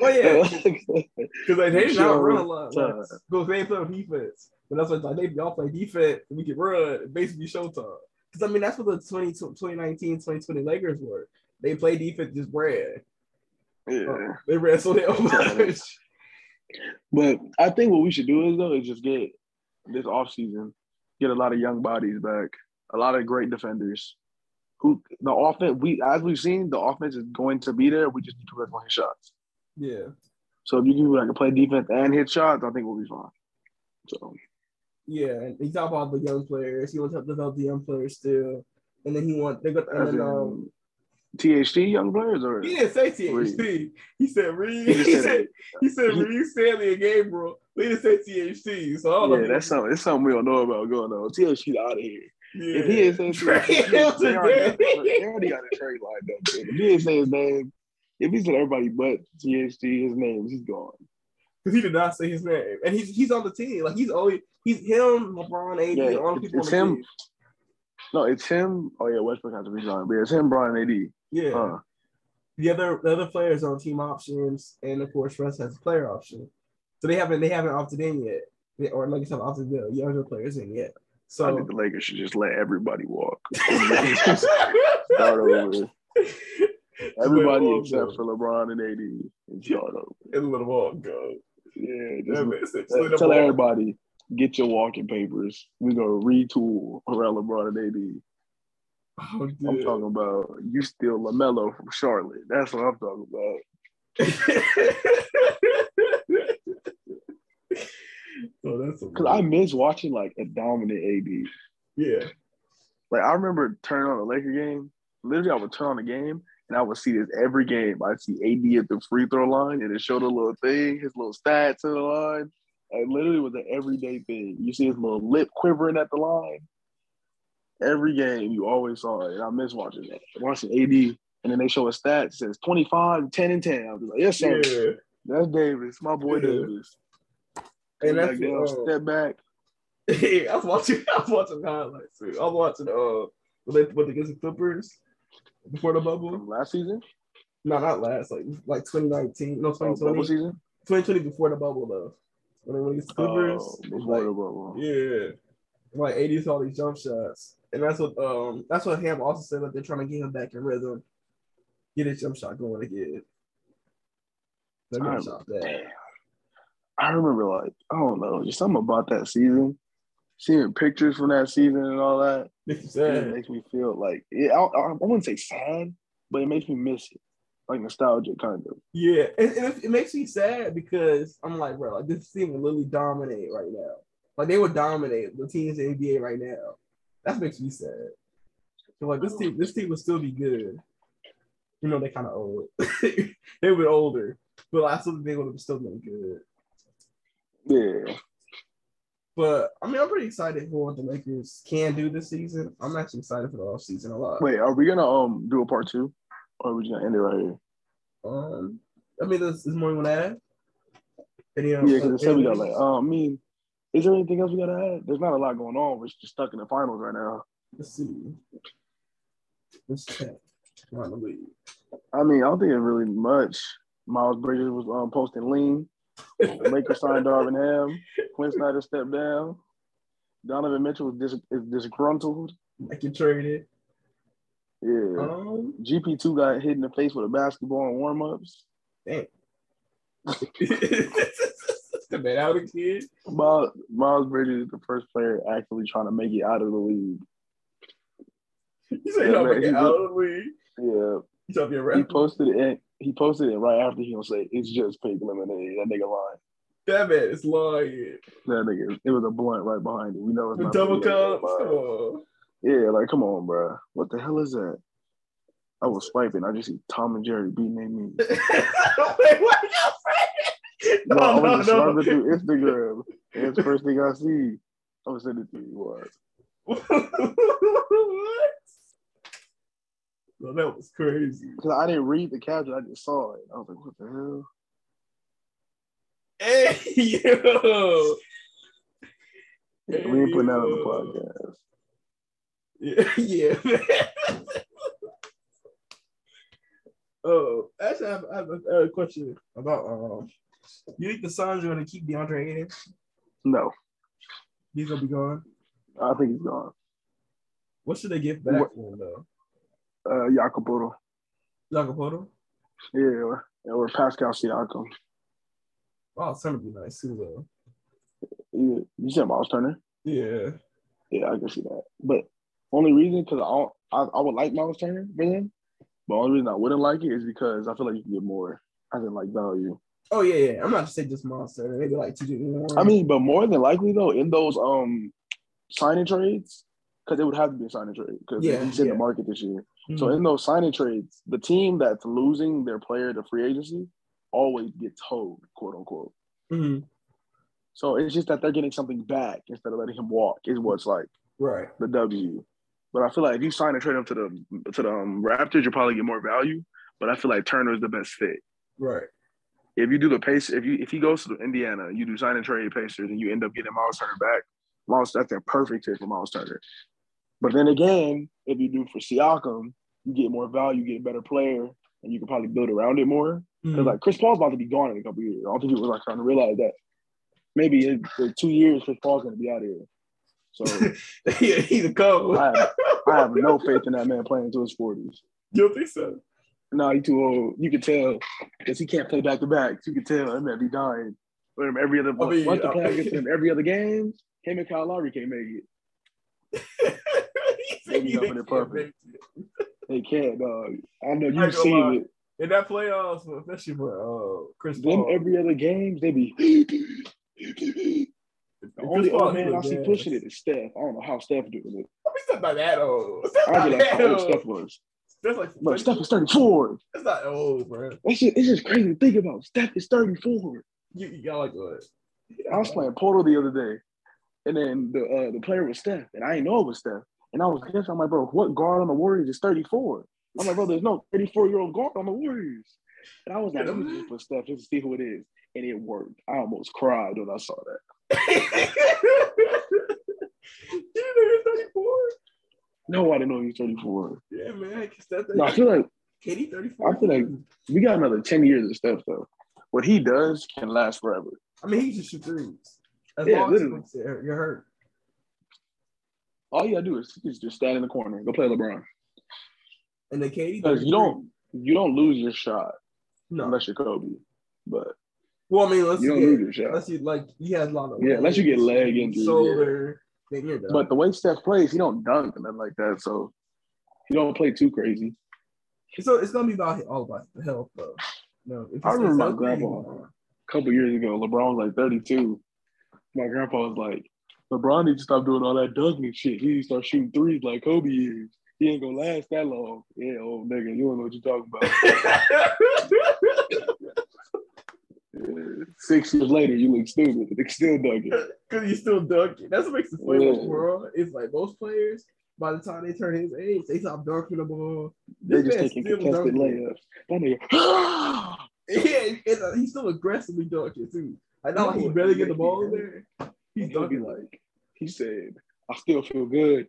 Oh, yeah. <laughs> Because like they not run a lot. Like, time. because they play defense. But that's what like they y'all play defense and we can run basically showtime. Because I mean that's what the 20, 2019, 2020 Lakers were. They play defense just ran. yeah. Oh, they ran so they much. But I think what we should do is though is just get this offseason, get a lot of young bodies back, a lot of great defenders. Who the offense we as we've seen, the offense is going to be there. We just need to work on his shots. yeah. So if you can like play defense and hit shots, I think we'll be fine. So Yeah. And he talked about the young players. He wants to help develop the young players still. And then he want they got and then um THT young players or he didn't say THT. He said Reed. He He, said he said Reed Stanley and Gabriel. He didn't say THT. So I don't yeah, that's something. It's something we don't know about going on. THT out of here. Yeah. If he is saying THT, <laughs> they already, got, they already got a trade lined up. If he didn't say his name, if he said everybody but THT, his name, he's gone. Because he did not say his name, and he's he's on the team. Like he's only he's him, LeBron, AD, Yeah, the it's- people it's him. team. No, it's him. Oh yeah, Westbrook has to resign, but it's him, Brian, AD. Yeah, Huh. the other the other players on team options, and of course Russ has a player option. So they haven't they haven't opted in yet, They- or like you said, opted the younger players in yet. So I think the Lakers should just let everybody walk. <laughs> Start over. Everybody except for LeBron and AD and start over. and let them all go. Yeah, Yeah, just man, it's- it's let- let them tell everybody get your walking papers. We're gonna retool around LeBron and AD. Oh, I'm talking about you steal LaMelo from Charlotte. That's what I'm talking about. <laughs> oh, that's Cause I miss watching like a dominant AD. yeah. Like I remember turning on a Laker game. Literally, I would turn on the game and I would see this every game. I'd see AD at the free throw line and it showed a little thing, his little stats in the line. It literally was an everyday thing. You see his little lip quivering at the line. Every game, you always saw it. And I miss watching that. Watching AD, and then they show a stat. It says 25, 10, and 10. I was like, yes, sir. Yeah. That's Davis, my boy Yeah. Davis. And that's down, uh, step back. <laughs> I was watching. I was watching highlights. too. I was watching. Uh, when they what against the Clippers before the bubble. From last season? No, not last. Like like 2019. No, Oh, 2020. bubble season? 2020 before the bubble though. When they against the Clippers. Oh, before like, the bubble. yeah, like 80 all these jump shots, and that's what um that's what Ham also said that they're trying to get him back in rhythm, get his jump shot going again. Alright. shot. I remember like I don't know, just something about that season. Seeing pictures from that season and all that, Makes it makes me feel like yeah, I, I, I wouldn't say sad, but it makes me miss it, like nostalgic kind of. Yeah, and, and it, it makes me sad because I'm like, bro, like this team will literally dominate right now. Like they would dominate the teams in the NBA right now. That makes me sad. So like this team, this team would still be good. You know, they kind of old. <laughs> they were older, but I still think they would have still been good. Yeah, But I mean, I'm pretty excited for what the Lakers can do this season. I'm actually excited for the off season a lot. wait, are we gonna um do a part two, or are we just gonna end it right here? Um, I mean, there's, there's more you want to add? Video. Yeah, because said we got like, uh, I mean, is there anything else we gotta add? There's not a lot going on. We're just stuck in the finals right now. Let's see. Let's check. Around the league. I mean, I don't think it's really much. Miles Bridges was um, posting lean. Lakers signed Darvin Ham. Quin Snyder stepped down. Donovan Mitchell is, dis- is disgruntled. I can trade it. Yeah. Um, GP2 got hit in the face with a basketball in warm ups. damn. <laughs> the man out a kid. Miles, Miles Bridges is the first player actually trying to make it out of the league. You say Yeah, y'all man, make it out of the league. Yeah. You trying to be a He posted it. He posted it right after he gonna say it's just pink lemonade. That nigga lying. That man is lying. That nigga, it was a blunt right behind it. We know it's not double cups. Come on. Yeah, like come on, bro. What the hell is that? I was swiping. I just see Tom and Jerry beating at <laughs> me. Wait, what? No, No, I was just no. through Instagram. And it's the first thing I see. I'm gonna send it to you. What? <laughs> what? No, that was crazy. Because I didn't read the caption. I just saw it. I was like, what the hell? Hey, <laughs> yo. Yeah, we ain't putting that on the podcast. Yeah, <laughs> yeah, man. <laughs> oh, actually, I have, I have a, question about um. You think the Suns are going to keep DeAndre Ayton? No, He's going to be gone. I think he's gone. What should they get back What- for him though? Uh, Jacopoto. Jacopoto? Yeah, or, or Pascal Siakam. Oh, it's going to be nice too though. You, you said Miles Turner? Yeah. Yeah, I can see that. But only reason because I, don't- I I would like Miles Turner for them, but only reason I wouldn't like it is because I feel like you can get more. I didn't like value. Oh yeah, yeah. I'm not to say just monster. Maybe like TJ Warren. I mean, but more than likely though, in those um signing trades, because it would have to be a signing trade because Yeah, he's in yeah. the market this year. Mhm. So in those signing trades, the team that's losing their player to free agency always gets towed, quote unquote. Mhm. So it's just that they're getting something back instead of letting him walk. Is what's like right. the W. But I feel like if you sign and trade him to the to the um, Raptors, you'll probably get more value. But I feel like Turner is the best fit. Right. If you do the pace, if you if he goes to Indiana, you do sign and trade Pacers, and you end up getting Miles Turner back. Miles, that's a perfect fit for Miles Turner. But then again, if you do for Siakam, you get more value, you get a better player, and you can probably build around it more. Because Mhm. like Chris Paul's about to be gone in a couple years. I don't think people are starting to realize that. Maybe in, in two years, Chris Paul's going to be out of here. So yeah, he's a cold. I have, I have no faith in that man playing into his forties. You don't think so? No, he's too old. You can tell because he can't play back to back. You can tell that man be dying. But every other I mean, once the player gets him every other game, him and Kyle Lowry can't make it. <laughs> he said Maybe he up in the can't perfect. They can't, dog. I know you've seen lie. it. In that playoffs, especially for uh, Chris Them Paul. every other game, they be. the only Paul, old man I see pushing it is Steph. I don't know how Steph doing it. He's not that old. Steph I like that how old. Steph was. That's like Steph is 34. That's not old, bro. That shit, it's just crazy to think about. Steph is 34. You, you got like what? I was playing Poeltl the other day, and then the uh, the player was Steph, and I didn't know it was Steph. And I was guessing, I'm like, bro, what guard on the Warriors is 34? I'm like, bro, there's no 34 year old guard on the Warriors. And I was like, let me just put Steph just to see who it is. And it worked. I almost cried when I saw that. you know you're 34? No, I didn't know he was 34. Yeah, man. No, I feel like KD 34. I feel like we got another 10 years of Steph, though. What he does can last forever. I mean, he just shoot threes. As Yeah, long literally. you're you're hurt. All you gotta do is, is just stand in the corner, go play LeBron. And then KD, Because you don't you don't lose your shot No. unless you're Kobe. But Well, I mean, unless you you, don't lose your shot. unless you like, he has a lot of Yeah, unless you get leg injuries, shoulder, then you're done. But the way Steph plays, he don't dunk and nothing like that. So he don't play too crazy. so it's gonna be about all about the health, though. No, I remember my grandpa. A couple years ago, LeBron was like 32. My grandpa was like, LeBron needs to stop doing all that dunking shit. He needs to start shooting threes like Kobe is. He ain't gonna last that long. Yeah, old nigga, you don't know what you're talking about. <laughs> Six years later, you look stupid. They still dunking. Because you still dunking. That's what makes it funny Yeah. the. It's like most players, by the time they turn his age, they stop dunking the ball. This just man taking contested dunking. layups. That nigga, <gasps> <laughs> Yeah, uh, he's still aggressively dunking too. I know he barely get the ball in there. He's gonna be like, he said, I still feel good.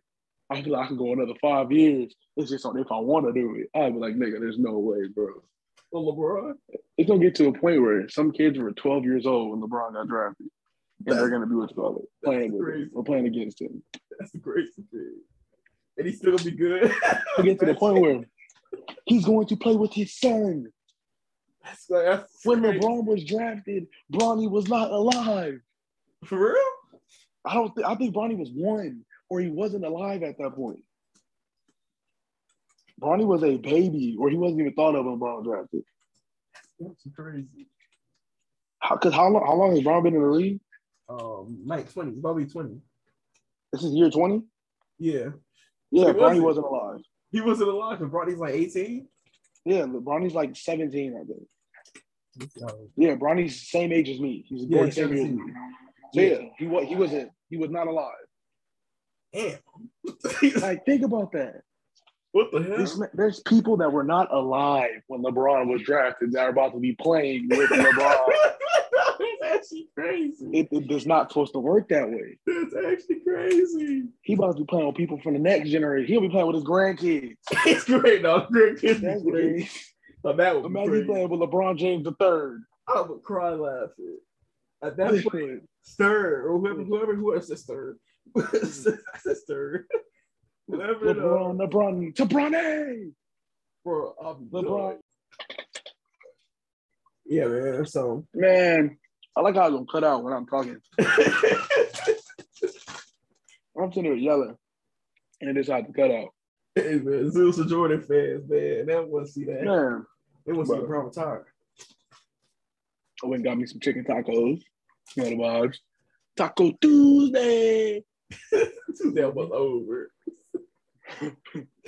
I feel like I can go another five years. It's just something if I want to do it. I'd be like, nigga, there's no way, bro. Well, LeBron. It's gonna get to a point where some kids were 12 years old when LeBron got drafted. And they're gonna be what you call it, playing with him or playing against him. That's the crazy thing. And he's still gonna be good. Get to the <laughs> point where he's going to play with his son. That's, like, that's When crazy. LeBron was drafted, Bronny was not alive. For real? I don't. Th- I think Bronny was one, or he wasn't alive at that point. Bronny was a baby, or he wasn't even thought of when Bron was drafted. That's crazy. How? Because how long? How long has Bron been in the league? Um, Mike 20, probably 20. This is year twenty. Yeah. Yeah, He Bronny wasn't. wasn't alive. He wasn't alive because Bronny's like 18. Yeah, Bronny's like seventeen, I think. Yeah, Bronny's the same age as me. He's Yeah, born he's same year as me. So yeah, he was. He wasn't. He was not alive. Damn. <laughs> Like, think about that. what the hell? There's, there's people that were not alive when LeBron was drafted that are about to be playing with <laughs> LeBron. That's actually crazy. it, it does not supposed to work that way. That's actually crazy. He about to be playing with people from the next generation. He'll be playing with his grandkids. <laughs> It's great, though. Great kids. That's is great. Crazy. But that would be Imagine crazy. playing with LeBron James the third. I would cry laughing. At that point, Stir or whoever, whoever, whoever says Stir, Stir, whoever. LeBron, LeBron, LeBron, to Bronny. bro, I'll be LeBron. joyed. Yeah, man. So, Man, I like how I'm gonna cut out when I'm talking. <laughs> I'm sitting there yelling, and it decided to cut out. Hey, man, Zeus and Jordan fans, man, they want to see that. Man, They want to see Bro. LeBron retire. I went and got me some chicken tacos. You know the vibes. Taco Tuesday. <laughs> Tuesday almost over.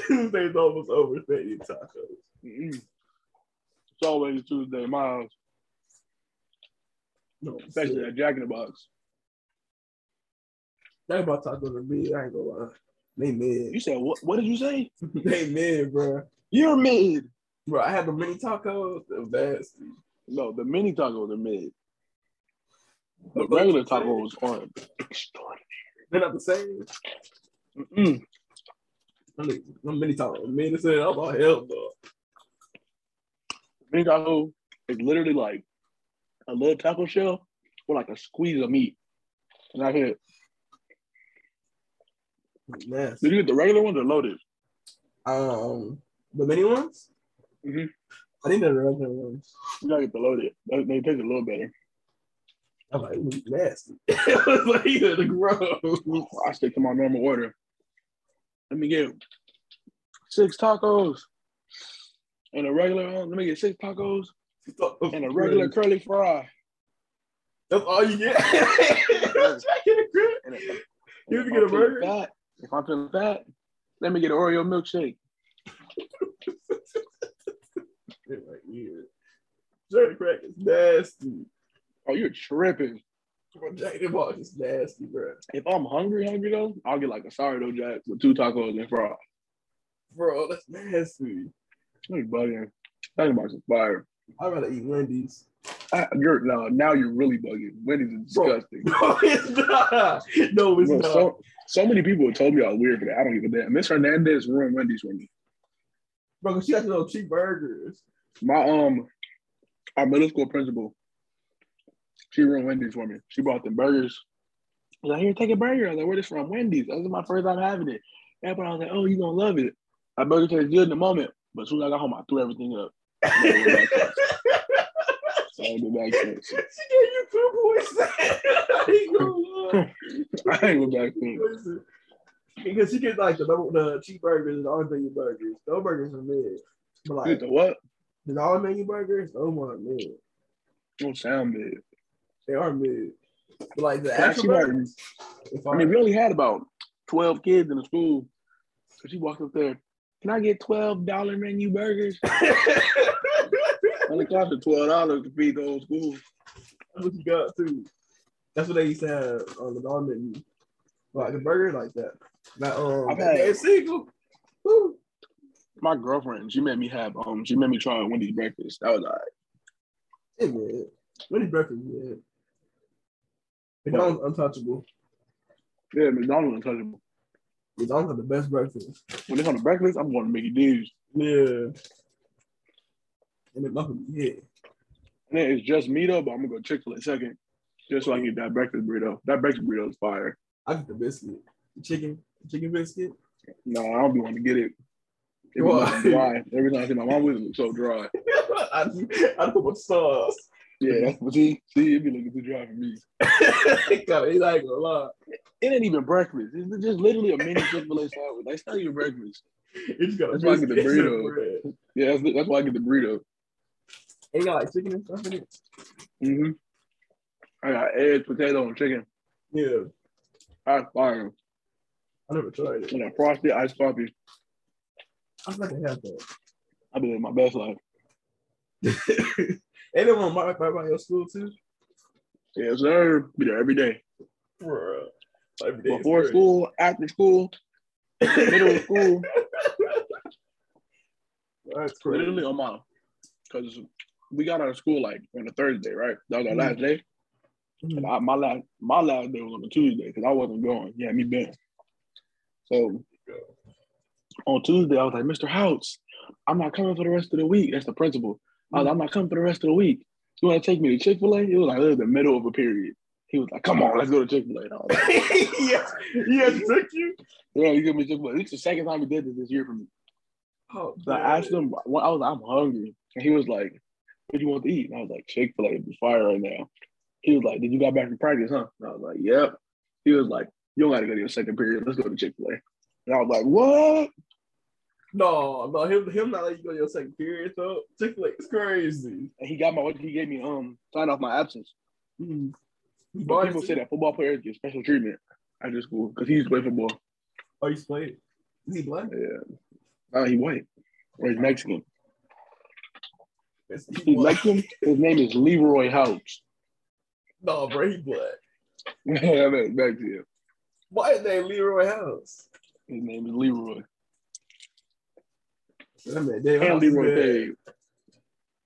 Tuesday's almost over. Stadium tacos. Mm-mm. It's always Tuesday in my house, No, especially at Jack in the Box. That about tacos are mid. I ain't gonna lie. They mid. You said what? What did you say? <laughs> they mid, bro. You're mid. Bro, I had the mini tacos. Nasty. No, the mini tacos are mid. The regular tacos are extraordinary. They're not the same. Mm-mm. I'm mini tacos. Mid is saying, I'm about hell, though. Mini taco is literally like a little taco shell with like a squeeze of meat. And I hit. Nasty. Did you get the regular ones or loaded? Um, the mini ones. Mhm. I think they're the regular ones. You gotta get the loaded. They, they taste a little better. I'm like, ooh, nasty. <laughs> <laughs> it was like, yeah, the gross. I stick to my normal order. Let me get six tacos and a regular. uh, Let me get six tacos and a regular curly fry. That's all you get. <laughs> Just get a. And You ever get a burger? Fat, if I'm feeling fat, let me get an Oreo milkshake. <laughs> They're like, yeah. Jerry crack is nasty. Oh, you're tripping. Jack in Box is nasty, bro. If I'm hungry, hungry though, I'll get like a sourdough jack with two tacos and fry. Bro, that's nasty. You're bugging. Talking about some fire. I'd rather eat Wendy's. I, you're now. Now you're really bugging. Wendy's is Bro. disgusting. <laughs> No, it's not. No, it's Bro, not. so, so many people have told me I was weird for that. I don't give a damn. Miss Hernandez ruined Wendy's for me. Bro, she got those cheap burgers. My um, our middle school principal, she ruined Wendy's for me. She bought the burgers. I was like, here, take a burger. I was like, where this from? Wendy's. This is my first time having it. But I was like, oh, you gonna love it. That burger tastes good in the moment, but as soon as I got home, I threw everything up. <laughs> So I went back to <laughs> she gave you two points. <laughs> I ain't gonna lie. <laughs> I ain't went back. Listen, Because she gets like the the cheap burgers and all menu burgers. Those burgers are mid. But Dude, like the what? the all menu burgers, those ones are mid. Don't sound big. They are mid. But like the actual burgers, if I mean, we only had about 12 kids in the school. So she walked up there. Can I get $12 menu burgers? Only cost her $12 to feed the whole school. That's what you got too. That's what they used to have on the non menu. Like the burger like that. That um I've had- that single. Woo. My girlfriend, she made me have, um, she made me try Wendy's breakfast. That was all right. Hey man. Wendy's breakfast, man. McDonald's untouchable. Yeah, McDonald's untouchable. McDonald's got the best breakfast. When it's on the breakfast, I'm going to Mickey D's. Yeah. And it nothing yeah. And then it's just me though, but I'm gonna go Chick Fil A second, just so I can get that breakfast burrito. That breakfast burrito is fire. I get the biscuit. The chicken, the chicken biscuit. No, I don't be wanting to get it. It Why? was dry. Every time I see my mom it, looks so dry. <laughs> I, I put my sauce. Yeah, but see, see, it be looking too dry for me. <laughs> He's not gonna lie. It ain't even breakfast. It's just literally a mini Chick Fil A sandwich. That's not even breakfast. It's got a That's why I get the burrito. Yeah, that's, that's why I get the burrito. You got like chicken and stuff in it. Mm-hmm. I got eggs, potato, and chicken. Yeah, That's fire. I never tried it. And a frosted iced coffee. I'm not gonna have that. I've been living my best life. <laughs> Ain't no one right by your school too, Yes, sir. Be there every day. Bruh. Every day Before school, after school, middle of school. <laughs> That's crazy. literally on my because we got out of school like on a Thursday, right? That was our mm-hmm. last day. And I, my last my last day was on a Tuesday because I wasn't going. Yeah, me been. So on Tuesday, I was like, Mr. House, I'm not coming for the rest of the week. That's the principal. I was like, mm-hmm. I'm not coming for the rest of the week. You want to take me to Chick Fil A? It was like it was the middle of a period. He was like, Come on, let's go to Chick Fil A. And I was like, <laughs> yes, yes, took you. Yeah, you give me Chick Fil A. It's the second time he did this this year for me. Oh, So I asked him, I was like, I'm hungry. And he was like, What do you want to eat? And I was like, Chick fil A is fire right now. He was like, Did you got back from practice, huh? And I was like, Yep. He was like, You don't got to go to your second period. Let's go to Chick fil A. And I was like, What? No, no, him, him not letting you go to your second period though. Chick Fil A is crazy. And he got my, he gave me, um, sign off my absence. Mm. He But people say that football players get special treatment after school because he used to play football. Oh, he's played. Is he black? Yeah. No, he white. Or he's Mexican. He black? him. His name is Leroy House. No, bro, he black. yeah, back to you. Why is they Leroy House? His name is Leroy. That man, Dave And Leroy paid.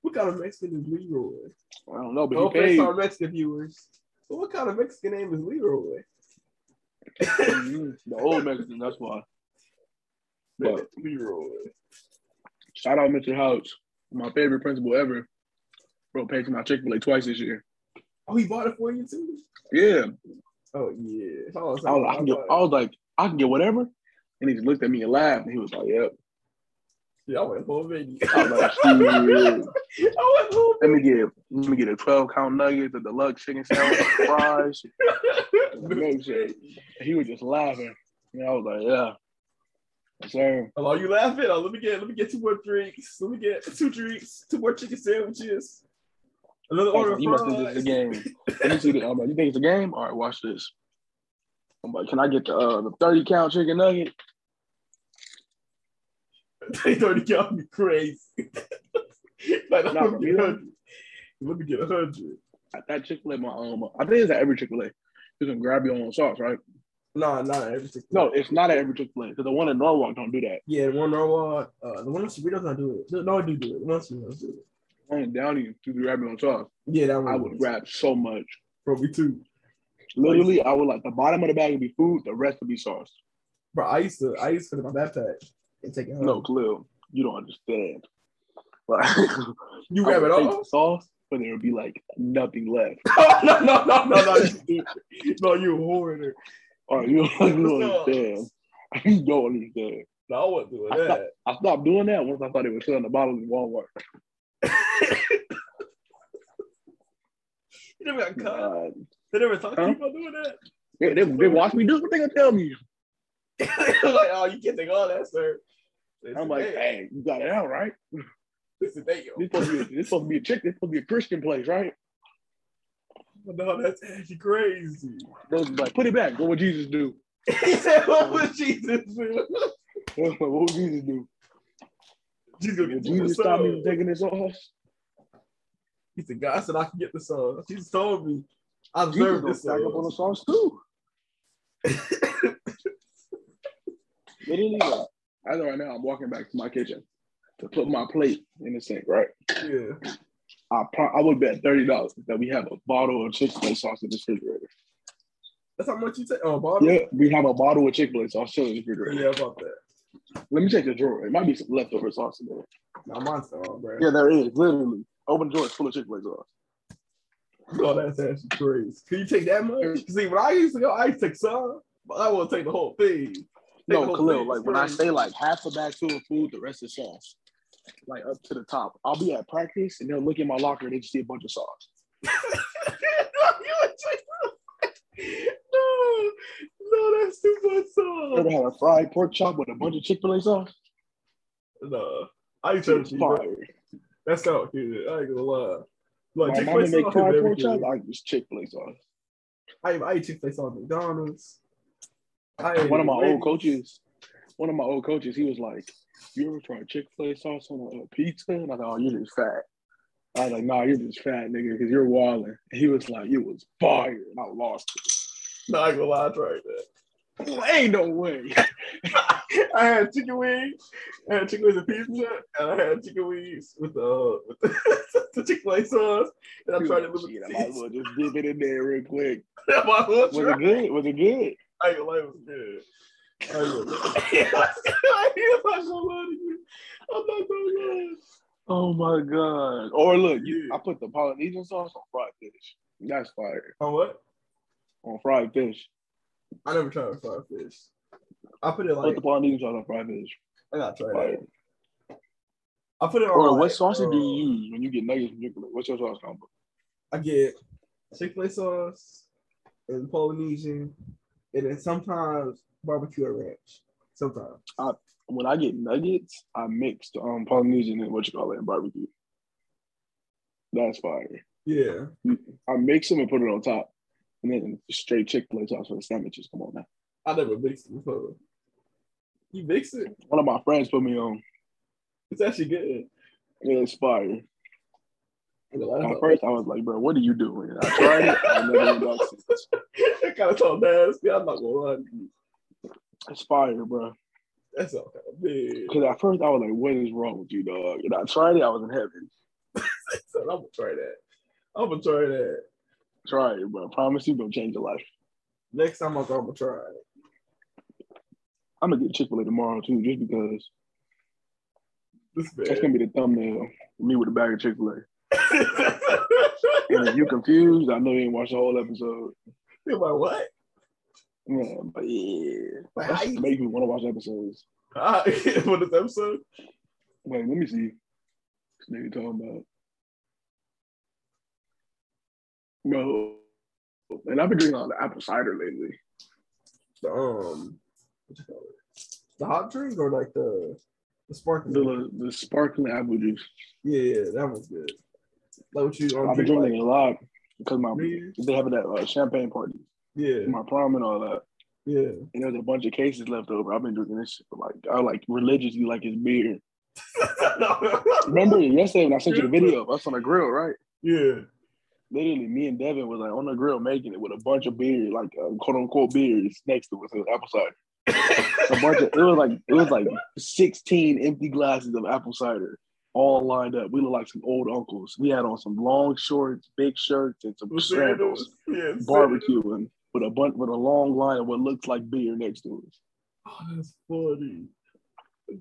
What kind of Mexican is Leroy? I don't know, but No he paid. our Mexican viewers. But what kind of Mexican name is Leroy? <laughs> The old Mexican, that's why. But Leroy. shout out Mr. House, my favorite principal ever. Bro, paid for my Chick fil A twice this year. Oh, he bought it for you too? Yeah. Oh yeah. Oh, I was, like, I, can get, I was like, I can get whatever. And he just looked at me and laughed. And he was like, Yep. yeah, I went whole baby. I was like. <laughs> I went whole Let me get let me get a 12 count nuggets, a deluxe chicken sandwich, <laughs> fries, and a milkshake. He was just laughing. And I was like, Yeah. Sir. Hello, you laughing? Oh, let me get let me get two more drinks. Let me get two drinks, two more chicken sandwiches. Another order of you must think this is a game. Me see the, I'm like, you think it's a game? All right, watch this. I'm like, can I get the uh, the 30 count chicken nugget? <laughs> They already got me crazy. <laughs> like, Nah, let me get bro. a hundred. Let me get a hundred. At that Chick fil A, my um, I think it's at every Chick fil A. You can grab your own sauce, right? No, not everything. No, it's not at every Chick fil A because the one in Norwalk don't do that. Yeah, the one Norwalk, uh, the one in Cerritos not do it. No, I do do it. The one in Cerritos do it. One in Downey, you can grab your own sauce. Yeah, that one. I would grab so much. Me too. Literally, I would like the bottom of the bag would be food, the rest would be sauce. Bro, I used to, I used to put it in my backpack and take it home. No, Khalil, you don't understand. <laughs> Like, you grab it all? sauce, but there would be like nothing left. no, <laughs> no, no, no, no. No, you hoarder. All right, you don't, you don't The sauce. understand. <laughs> You don't understand. No, I wasn't doing I stopped, that. I stopped doing that once I thought they were selling the bottles in Walmart. <laughs> You never got caught. They never talked to Huh? you about doing that. they, they, they watch me do what they gonna tell me. <laughs> like, oh, you can't take all that, sir. They I'm like, hey, you got it out, right? They said, "Damn." This supposed to be this supposed to be a chick. This supposed to be a Christian place, right? <laughs> No, that's actually crazy. Like, put it back. What would Jesus do? <laughs> he said, "What would Jesus do?" <laughs> what would Jesus do? Jesus Would get you the Jesus stop me from taking this off? He said, "God said I can get the sauce." Jesus told me. I gonna this stack up on the sauce. sauce too. Literally, as of right now, I'm walking back to my kitchen to put my plate in the sink, right? Yeah. I pro- I would bet thirty dollars that we have a bottle of Chick Fil A sauce in the refrigerator. That's how much you take. Oh, bottle. Yeah, we have a bottle of Chick Fil A sauce chilling in the refrigerator. Yeah, about that. Let me check the drawer. It might be some leftover sauce in there. Nah, mine's all, bro. Yeah, there is literally. Open the drawer, it's full of Chick Fil A sauce. Oh, that's actually crazy. Can you take that much? See, when I used to go, I used to take some, but I won't take the whole thing. Take No, Khalil, thing, like when I say like half a bag full of food, the rest is sauce. Like up to the top. I'll be at practice and they'll look in my locker and they just see a bunch of sauce. <laughs> You would take- no, no, that's too much sauce. Ever had a fried pork chop with a bunch of Chick Fil A sauce? No, I used to It's cheat, bro. fire. That sounds good. I ain't gonna lie. Like Chick-fil-A sauce fried pork chop. I use Chick Fil A sauce. I I eat Chick Fil A sauce at McDonald's. I One of my Wendy's. old coaches, one of my old coaches, he was like, "You ever tried Chick Fil A sauce on a pizza?" And I thought, "Oh, you're just fat." I was like, "Nah, you're just fat, nigga, because you're wilding." And he was like, "It was fire," and I lost it. No, I ain't gonna lie, I tried that. it. Ain't no way. <laughs> I had chicken wings, I had chicken wings and pizza, and I had chicken wings with the with the, <laughs> the Chick Fil A sauce, and I He tried it was with the "Shit, I might as well just dip it in there real quick. <laughs> I might as well Was it good? Was it good? I ain't gonna lie, it was good. I ain't gonna lie. I'm not gonna lie to you. I'm not gonna lie. Oh my god! Or look, you, I put the Polynesian sauce on fried fish. That's fire On what? on fried fish. I never tried fried fish. I put it Put like the Polynesian sauce on fried fish. I gotta try Fire. that. I put it on. Or like, what sauce do uh, you use when you get nuggets from Chick Fil A? What's your sauce combo? I get Chick Fil A sauce and Polynesian, and then sometimes barbecue and ranch. Sometimes. when I get nuggets, I mix um, Polynesian and what you call it and barbecue. That's fire. Yeah. I mix them and put it on top, and then straight Chick Fil A sauce for the sandwiches. Come on now. I never mixed it before. You mix it? One of my friends put me on. It's actually good. Yeah, It's fire. I At first, I was like, "Bro, what are you doing?" I tried it. I never went back since. It kind of sounds nasty. I'm not gonna lie to you. It's fire, bro. That's of big. Because at first, I was like, "What is wrong with you, dog?" And I tried it. I was in heaven. <laughs> So I'm gonna try that. I'm gonna try that. Try it, bro. I promise you, gonna change your life. Next time I'm gonna try it. I'm gonna get Chick Fil A tomorrow too, just because This that's gonna be the thumbnail. Me with a bag of Chick Fil A. <laughs> And if you confused, I know you ain't watched the whole episode. You're like, what? Yeah, but yeah, Like, how you- make me want to watch episodes. Ah, <laughs> for this episode? Wait, let me see. This nigga talking about. No, and I've been drinking a lot of apple cider lately. The um, what? The hot drink or like the the sparkling? The the sparkling apple juice. yeah, yeah, that one's good. Like what you um, I've been drinking it a lot because my they have it at uh, champagne party, Yeah, my prom and all that. yeah. And there's a bunch of cases left over. I've been drinking this shit for like I like religiously like it's beer. <laughs> Remember yesterday when I sent you the video of us on the grill, right? Yeah. Literally, me and Devin was like on the grill making it with a bunch of beer, like uh, quote unquote beers next to us. It was apple cider. <laughs> A bunch of it was like it was like 16 empty glasses of apple cider all lined up. We look like some old uncles. We had on some long shorts, big shirts, and some sandals, Yeah, barbecuing with a bunch with a long line of what looks like beer next to us. Oh, that's funny.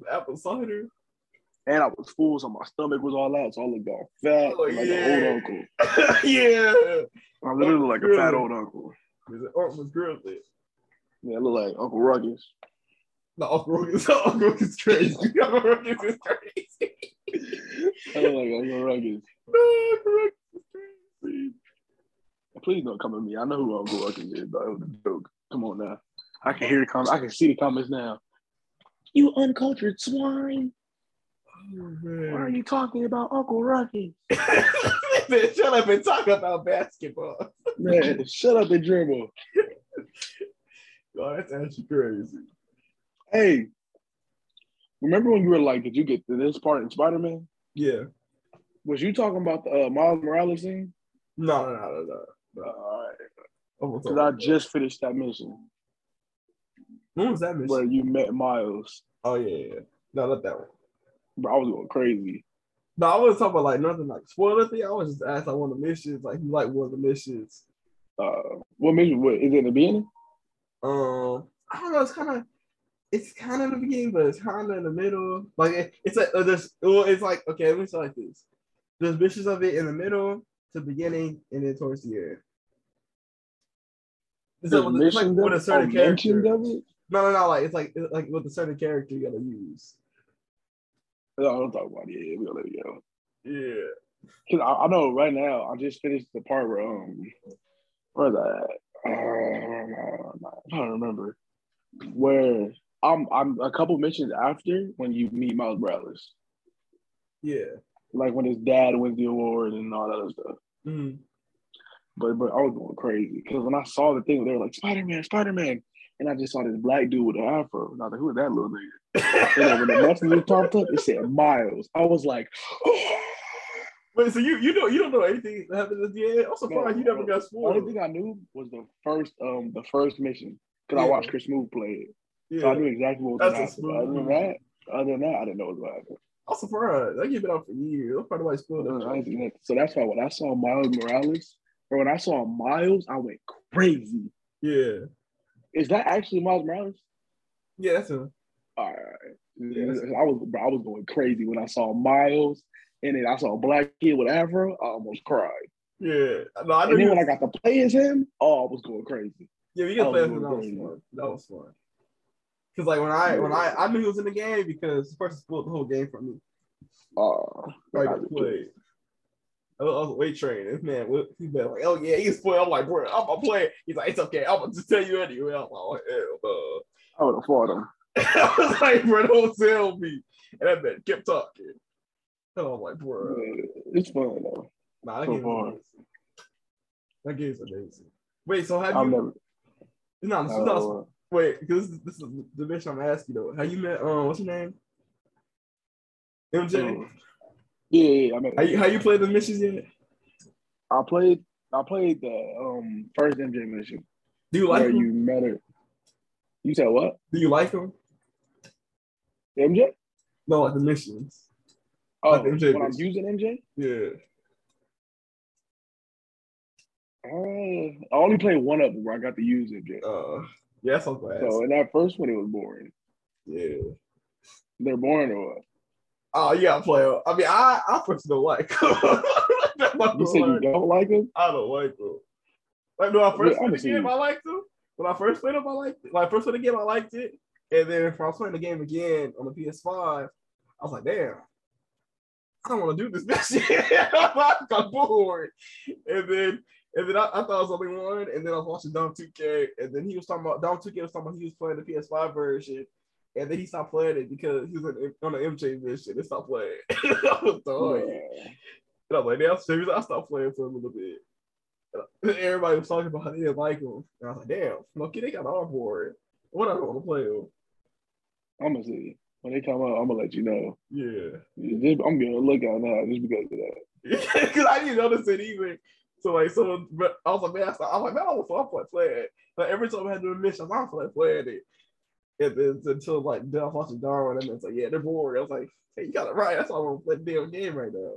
Apple cider. And I was full, so my stomach was all out, so I looked all fat, Oh, like yeah. an old uncle. <laughs> yeah. I literally like a fat old uncle. Is it grilled it? Yeah, I look like Uncle Ruckus. No, Uncle Ruckus. <laughs> Uncle Ruckus is crazy. <laughs> Uncle Ruckus is crazy. I look like Uncle Ruckus. No, Uncle Ruckus is crazy. Please don't come at me. I know who Uncle Ruckus is, but it was a joke. Come on now. I can hear the comments. I can see the comments now. You uncultured swine. Oh, Why are you talking about Uncle? Man, <laughs> Shut up and talk about basketball. Man, shut up and dribble. Oh, that's actually crazy. Hey, remember when you were like, did you get to this part in Spider Man? Yeah. Was you talking about the uh, Miles Morales scene? No, no, no, no, no. All right. I'm gonna talk Because I just finished that mission When was that mission? where you met Miles. Oh yeah, yeah. No, not that one. Bro, I was going crazy. No, I wasn't talking about like nothing like spoiler thing. I was just asking like one of the missions, like you like one of the missions Uh, what mission? What is it in the beginning? Um, I don't know. It's kind of, it's kind of the beginning, but it's kind of in the middle. Like it, it's like uh, there's, well, it's like okay, let me start like this. There's missions of it in the middle to the beginning, and then towards the end. It's There's like, with- it's like with a certain character. mentions of it? No, no, no. Like it's like it's like with a certain character you gotta use. No, don't talk about it. Yeah, we'll let it go. Yeah. Cause I, I know right now I just finished the part where um where's that? Uh, I don't remember where I'm I'm a couple missions after when you meet Miles Morales, Yeah. like when his dad wins the award and all that other stuff. Mm. But but I was going crazy because when I saw the thing, they were like Spider Man, Spider Man, and I just saw this black dude with an afro, and I was like, who is that little nigga? <laughs> And then when the message popped up, it said Miles. I was like, <gasps> Wait, so you you know you don't know anything that happened at the end? I'm surprised you never got spoiled. The only thing I knew was the first um the first mission because I watched Chris Move play it, so I knew exactly what was going to happen. Other than that, other than that, I didn't know what was going to happen. I'm surprised. That game been out for years. I'm probably why Uh, it. didn't think that- So that's why when I saw Miles Morales, or when I saw Miles, I went crazy. Yeah. Is that actually Miles Morales? Yeah, that's a All right. Yes. I was bro, I was going crazy when I saw Miles, and then I saw a black kid with afro. I almost cried. yeah. No, I And then you when I got to play as him, oh, I was going crazy. Yeah, we got I play with him. That was fun. That was fun. Cause like when I when I I knew he was in the game because the person spoiled the whole game for me. Oh, Right I to did too. play. I was, I was weight training. Man, what, he been like, oh yeah, he's spoiled. I'm like, bro, I'm gonna play. He's like, it's okay. I'm gonna just tell you anyway. I'm like, oh, hell no. I would have fought him. <laughs> I was like, bro, don't tell me. And that man kept talking. And I'm like, bro, It's fun though. nah, that so game's amazing. That game's amazing. Wait, so have I've you? never. no, is Uh, wait, because this, this is the mission I'm asking though. How you met? Um, what's your name? MJ. yeah, yeah. I mean, How you, how you played the missions yet? I played. I played the um first MJ mission Do you like where him? you met her. You said what? Do you like him? MJ? No, like the missions. Oh, Like the MJ when I'm using MJ, Yeah. uh, I only played one of them where I got to use MJ. Uh, yeah, that's so glad. So in that first one, it was boring. yeah. They're boring or what? Oh, yeah, player. I mean, I I personally don't like him. That's my You said you don't like them? I don't like him. Like when I first Yeah, played the game, I liked him. When I first played them, I liked it. When I first played the game, I liked it. And then if I was playing the game again on the PS5, I was like, damn, I don't want to do this mission. I got bored. And then and then I, I thought I was only one. And then I was watching Dom 2K. And then he was talking about Dom 2K was talking about he was playing the PS5 version. And then he stopped playing it because he was on, on the MJ mission and stopped playing. <laughs> I was done. Yeah. And I was like, damn, serious. I stopped playing for a little bit. And everybody was talking about how they didn't like him. And I was like, damn, okay, they got on board. What I don't want to play him. I'm gonna see when they come out. I'm gonna let you know. Yeah. I'm gonna look out now just because of that. <laughs> Because I didn't notice it either. So like someone, but I was like, man, I, I was like, man, I don't feel like playing it. Like every time I had to do a mission, I feel like playing it. And then until like then I was watching Darwin, and then it's like, yeah, they're bored. I was like, hey, you got it right. That's why I want to play the damn game right now.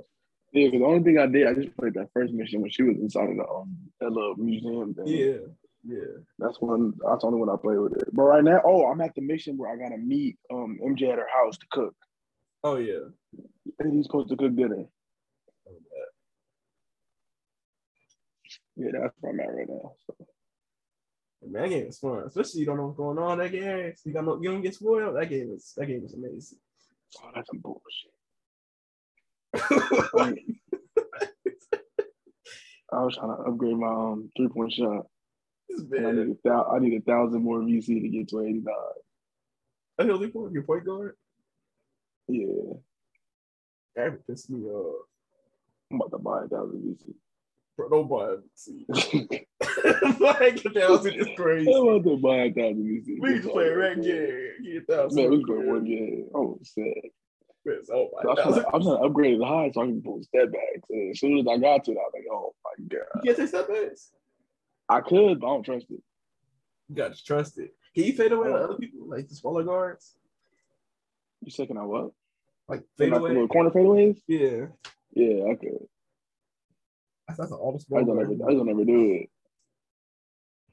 Yeah, because the only thing I did, I just played that first mission when she was inside of the um that little museum thing. Yeah, yeah. That's one. That's the only one I played with it. But right now, oh, I'm at the mission where I gotta meet um MJ at her house to cook, Oh yeah. and he's supposed to cook dinner. Yeah, that's where I'm at right now. So. Man, that game is fun, especially you don't know what's going on that game. So you got no, you don't get spoiled. That game is that game is amazing. Oh, that's some bullshit. <laughs> I was trying to upgrade my um three point shot. I need a thou- I need a thousand more VC to get to 89. That Hilly point, your point guard, Yeah, that pissed me off. I'm about to buy a thousand VC. Bro, don't buy it. See, <laughs> like a thousand is crazy. I'm about to buy a thousand. We just play a red game. Get a thousand. Man, we play one game. Oh, sad. Oh So I my was trying to, I was trying to upgrade the high so I can pull step backs. And as soon as I got to it, I was like, oh my You god. can't take step backs. I could, but I don't trust it. You got to trust it. Can you fade away to other people like the smaller guards? You second I what? Like fade away. corner fadeaways? Yeah, Yeah, I could. That's, that's all the I don't ever, I don't ever do it.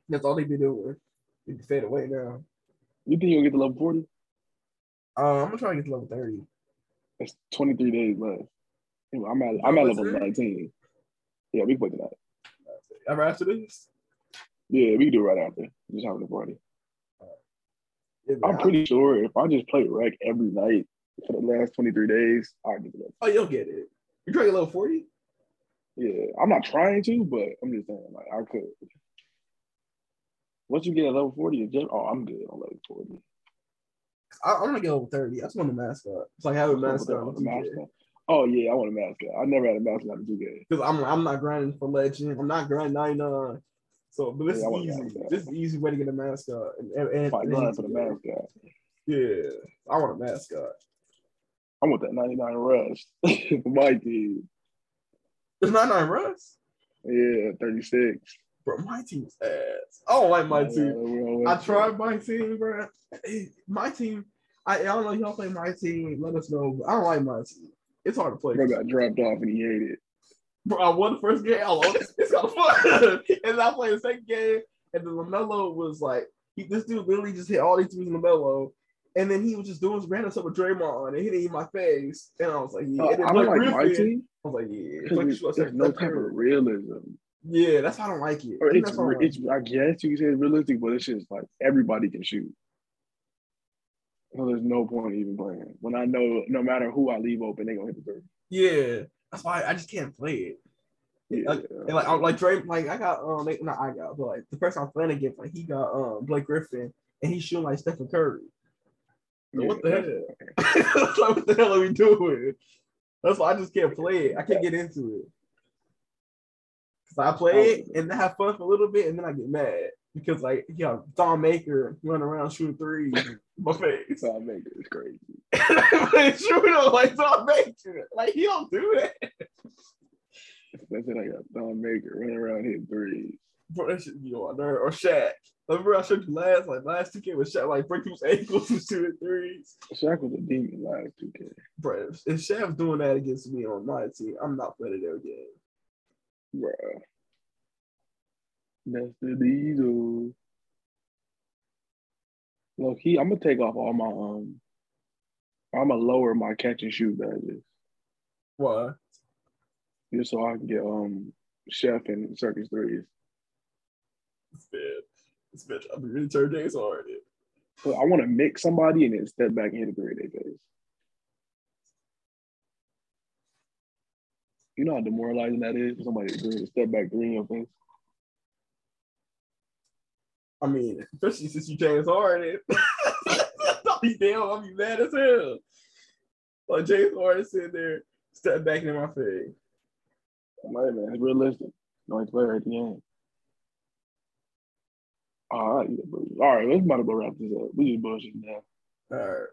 That's all they be doing. They fade away now. You think you'll get to level 40? Uh, I'm gonna try to get to level 30. It's 23 days left. I'm at I'm at level 19. Yeah, we can play tonight. Ever after this? Yeah, we can do it right after. Just having a party. Yeah, I'm pretty sure if I just play rec every night for the last 23 days, I'll get to level. Oh, you'll get it. You're trying to get level 40? Yeah, I'm not trying to, but I'm just saying, like, I could. Once you get at level 40, it's just, oh, I'm good on level 40. I, I'm gonna get level 30. I just want a mascot. It's like having a mascot on The 2K. mascot. Oh, yeah, I want a mascot. I never had a mascot in 2K. Because I'm I'm not grinding for legend. I'm not grinding 99. So, but this Yeah, a is easy. This is an easy way to get a mascot. And, and, and, and for the mascot, Yeah, I want a mascot. I want that 99 rush <laughs> my team. It's not nine Russ. Yeah, 36. Bro, my team's ass. I don't like my Yeah, team. I tried my team, bro. My team. I, I don't know if y'all play my team. Let us know. But I don't like my team. It's hard to play. Bro got dropped off and he hated. Bro, I won the first game. I lost. <laughs> It's kind of fun. <laughs> and I played the second game, and then LaMelo was like, he, this dude literally just hit all these threes in LaMelo. And then he was just doing random stuff with Draymond and hitting in my face. And I was like, yeah. Uh, I don't like my team I was like, yeah. It's like there's, you should there's have no type of realism. Yeah, that's why I don't like it. Or I it's, I it's, like. I guess you can say it's realistic, but it's just like everybody can shoot. So there's no point even playing. When I know no matter who I leave open, they gonna hit the three. Yeah, that's why I just can't play it. Yeah, Like, And like, I'm like Dray, like I got um, like, not I got, but like the person I'm playing against, like he got um Blake Griffin, and he's shooting like Stephen Curry. What the hell? <laughs> like, what the hell are we doing? That's why I just can't play it. I can't get into it. Cause I play it oh. and I have fun for a little bit, and then I get mad because like you know Thon Maker running around shooting threes my face. So I make it. It's crazy. but <laughs> shooting on like Thon Maker, like he don't do that. That's it. I got Thon Maker running around hitting threes. Bro, that should be on there or Shaq. Remember I showed you last like last two game with Shaq like break people's ankles and shooting threes. Shaq was a demon last 2K. Bro, if, if Shaq's doing that against me on my team, I'm not playing it again. Bruh. That's the diesel. Look, he I'm gonna take off all my um I'm gonna lower my catch and shoot badges Why? just so I can get um chef and circus threes. It's bad. It's bad. I've been really turned days already. So I want to mix somebody and then step back and hit a three their face. You know how demoralizing that is for somebody to step back three in your face. I mean, especially since you James Harden. <laughs> I'll be damn, I'll be mad as hell. Like James Harden sitting there, step back in my face. Like, man, it's realistic. No one player at the end. All right, all right, let's about to go wrap this up. We just bullshit now. All right.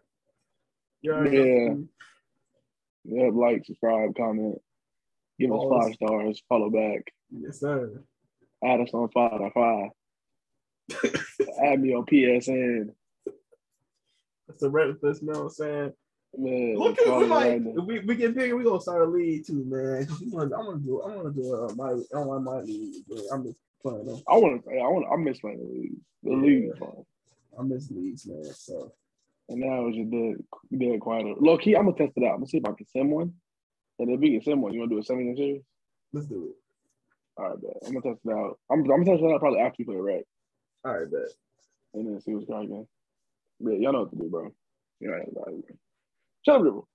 Yeah. know. Yeah, like, subscribe, comment, give us Follow us. five stars, follow back, Yes, sir. add us on five out five. <laughs> add me on PSN. That's the Reddit list, you know what I'm saying? Man, Look at we right if we, we get bigger, we gonna start a league too, man. <laughs> I'm gonna do I'm gonna do uh, my I don't want my league, I'm just them. I want to. I want. I miss playing the league. The Yeah. league is fun. I miss leagues, man. So And now it's just dead, dead quiet. Low key, I'm gonna test it out. I'm gonna see if I can send one. And if we can send one, you wanna do a seven game series? let's do it. All right, bet. I'm gonna test it out. I'm, I'm gonna test it out probably after you play rec, All right, bet. and then see what's going on. Yeah, y'all know what to do, bro. Yeah, right. Shut up, Dribble.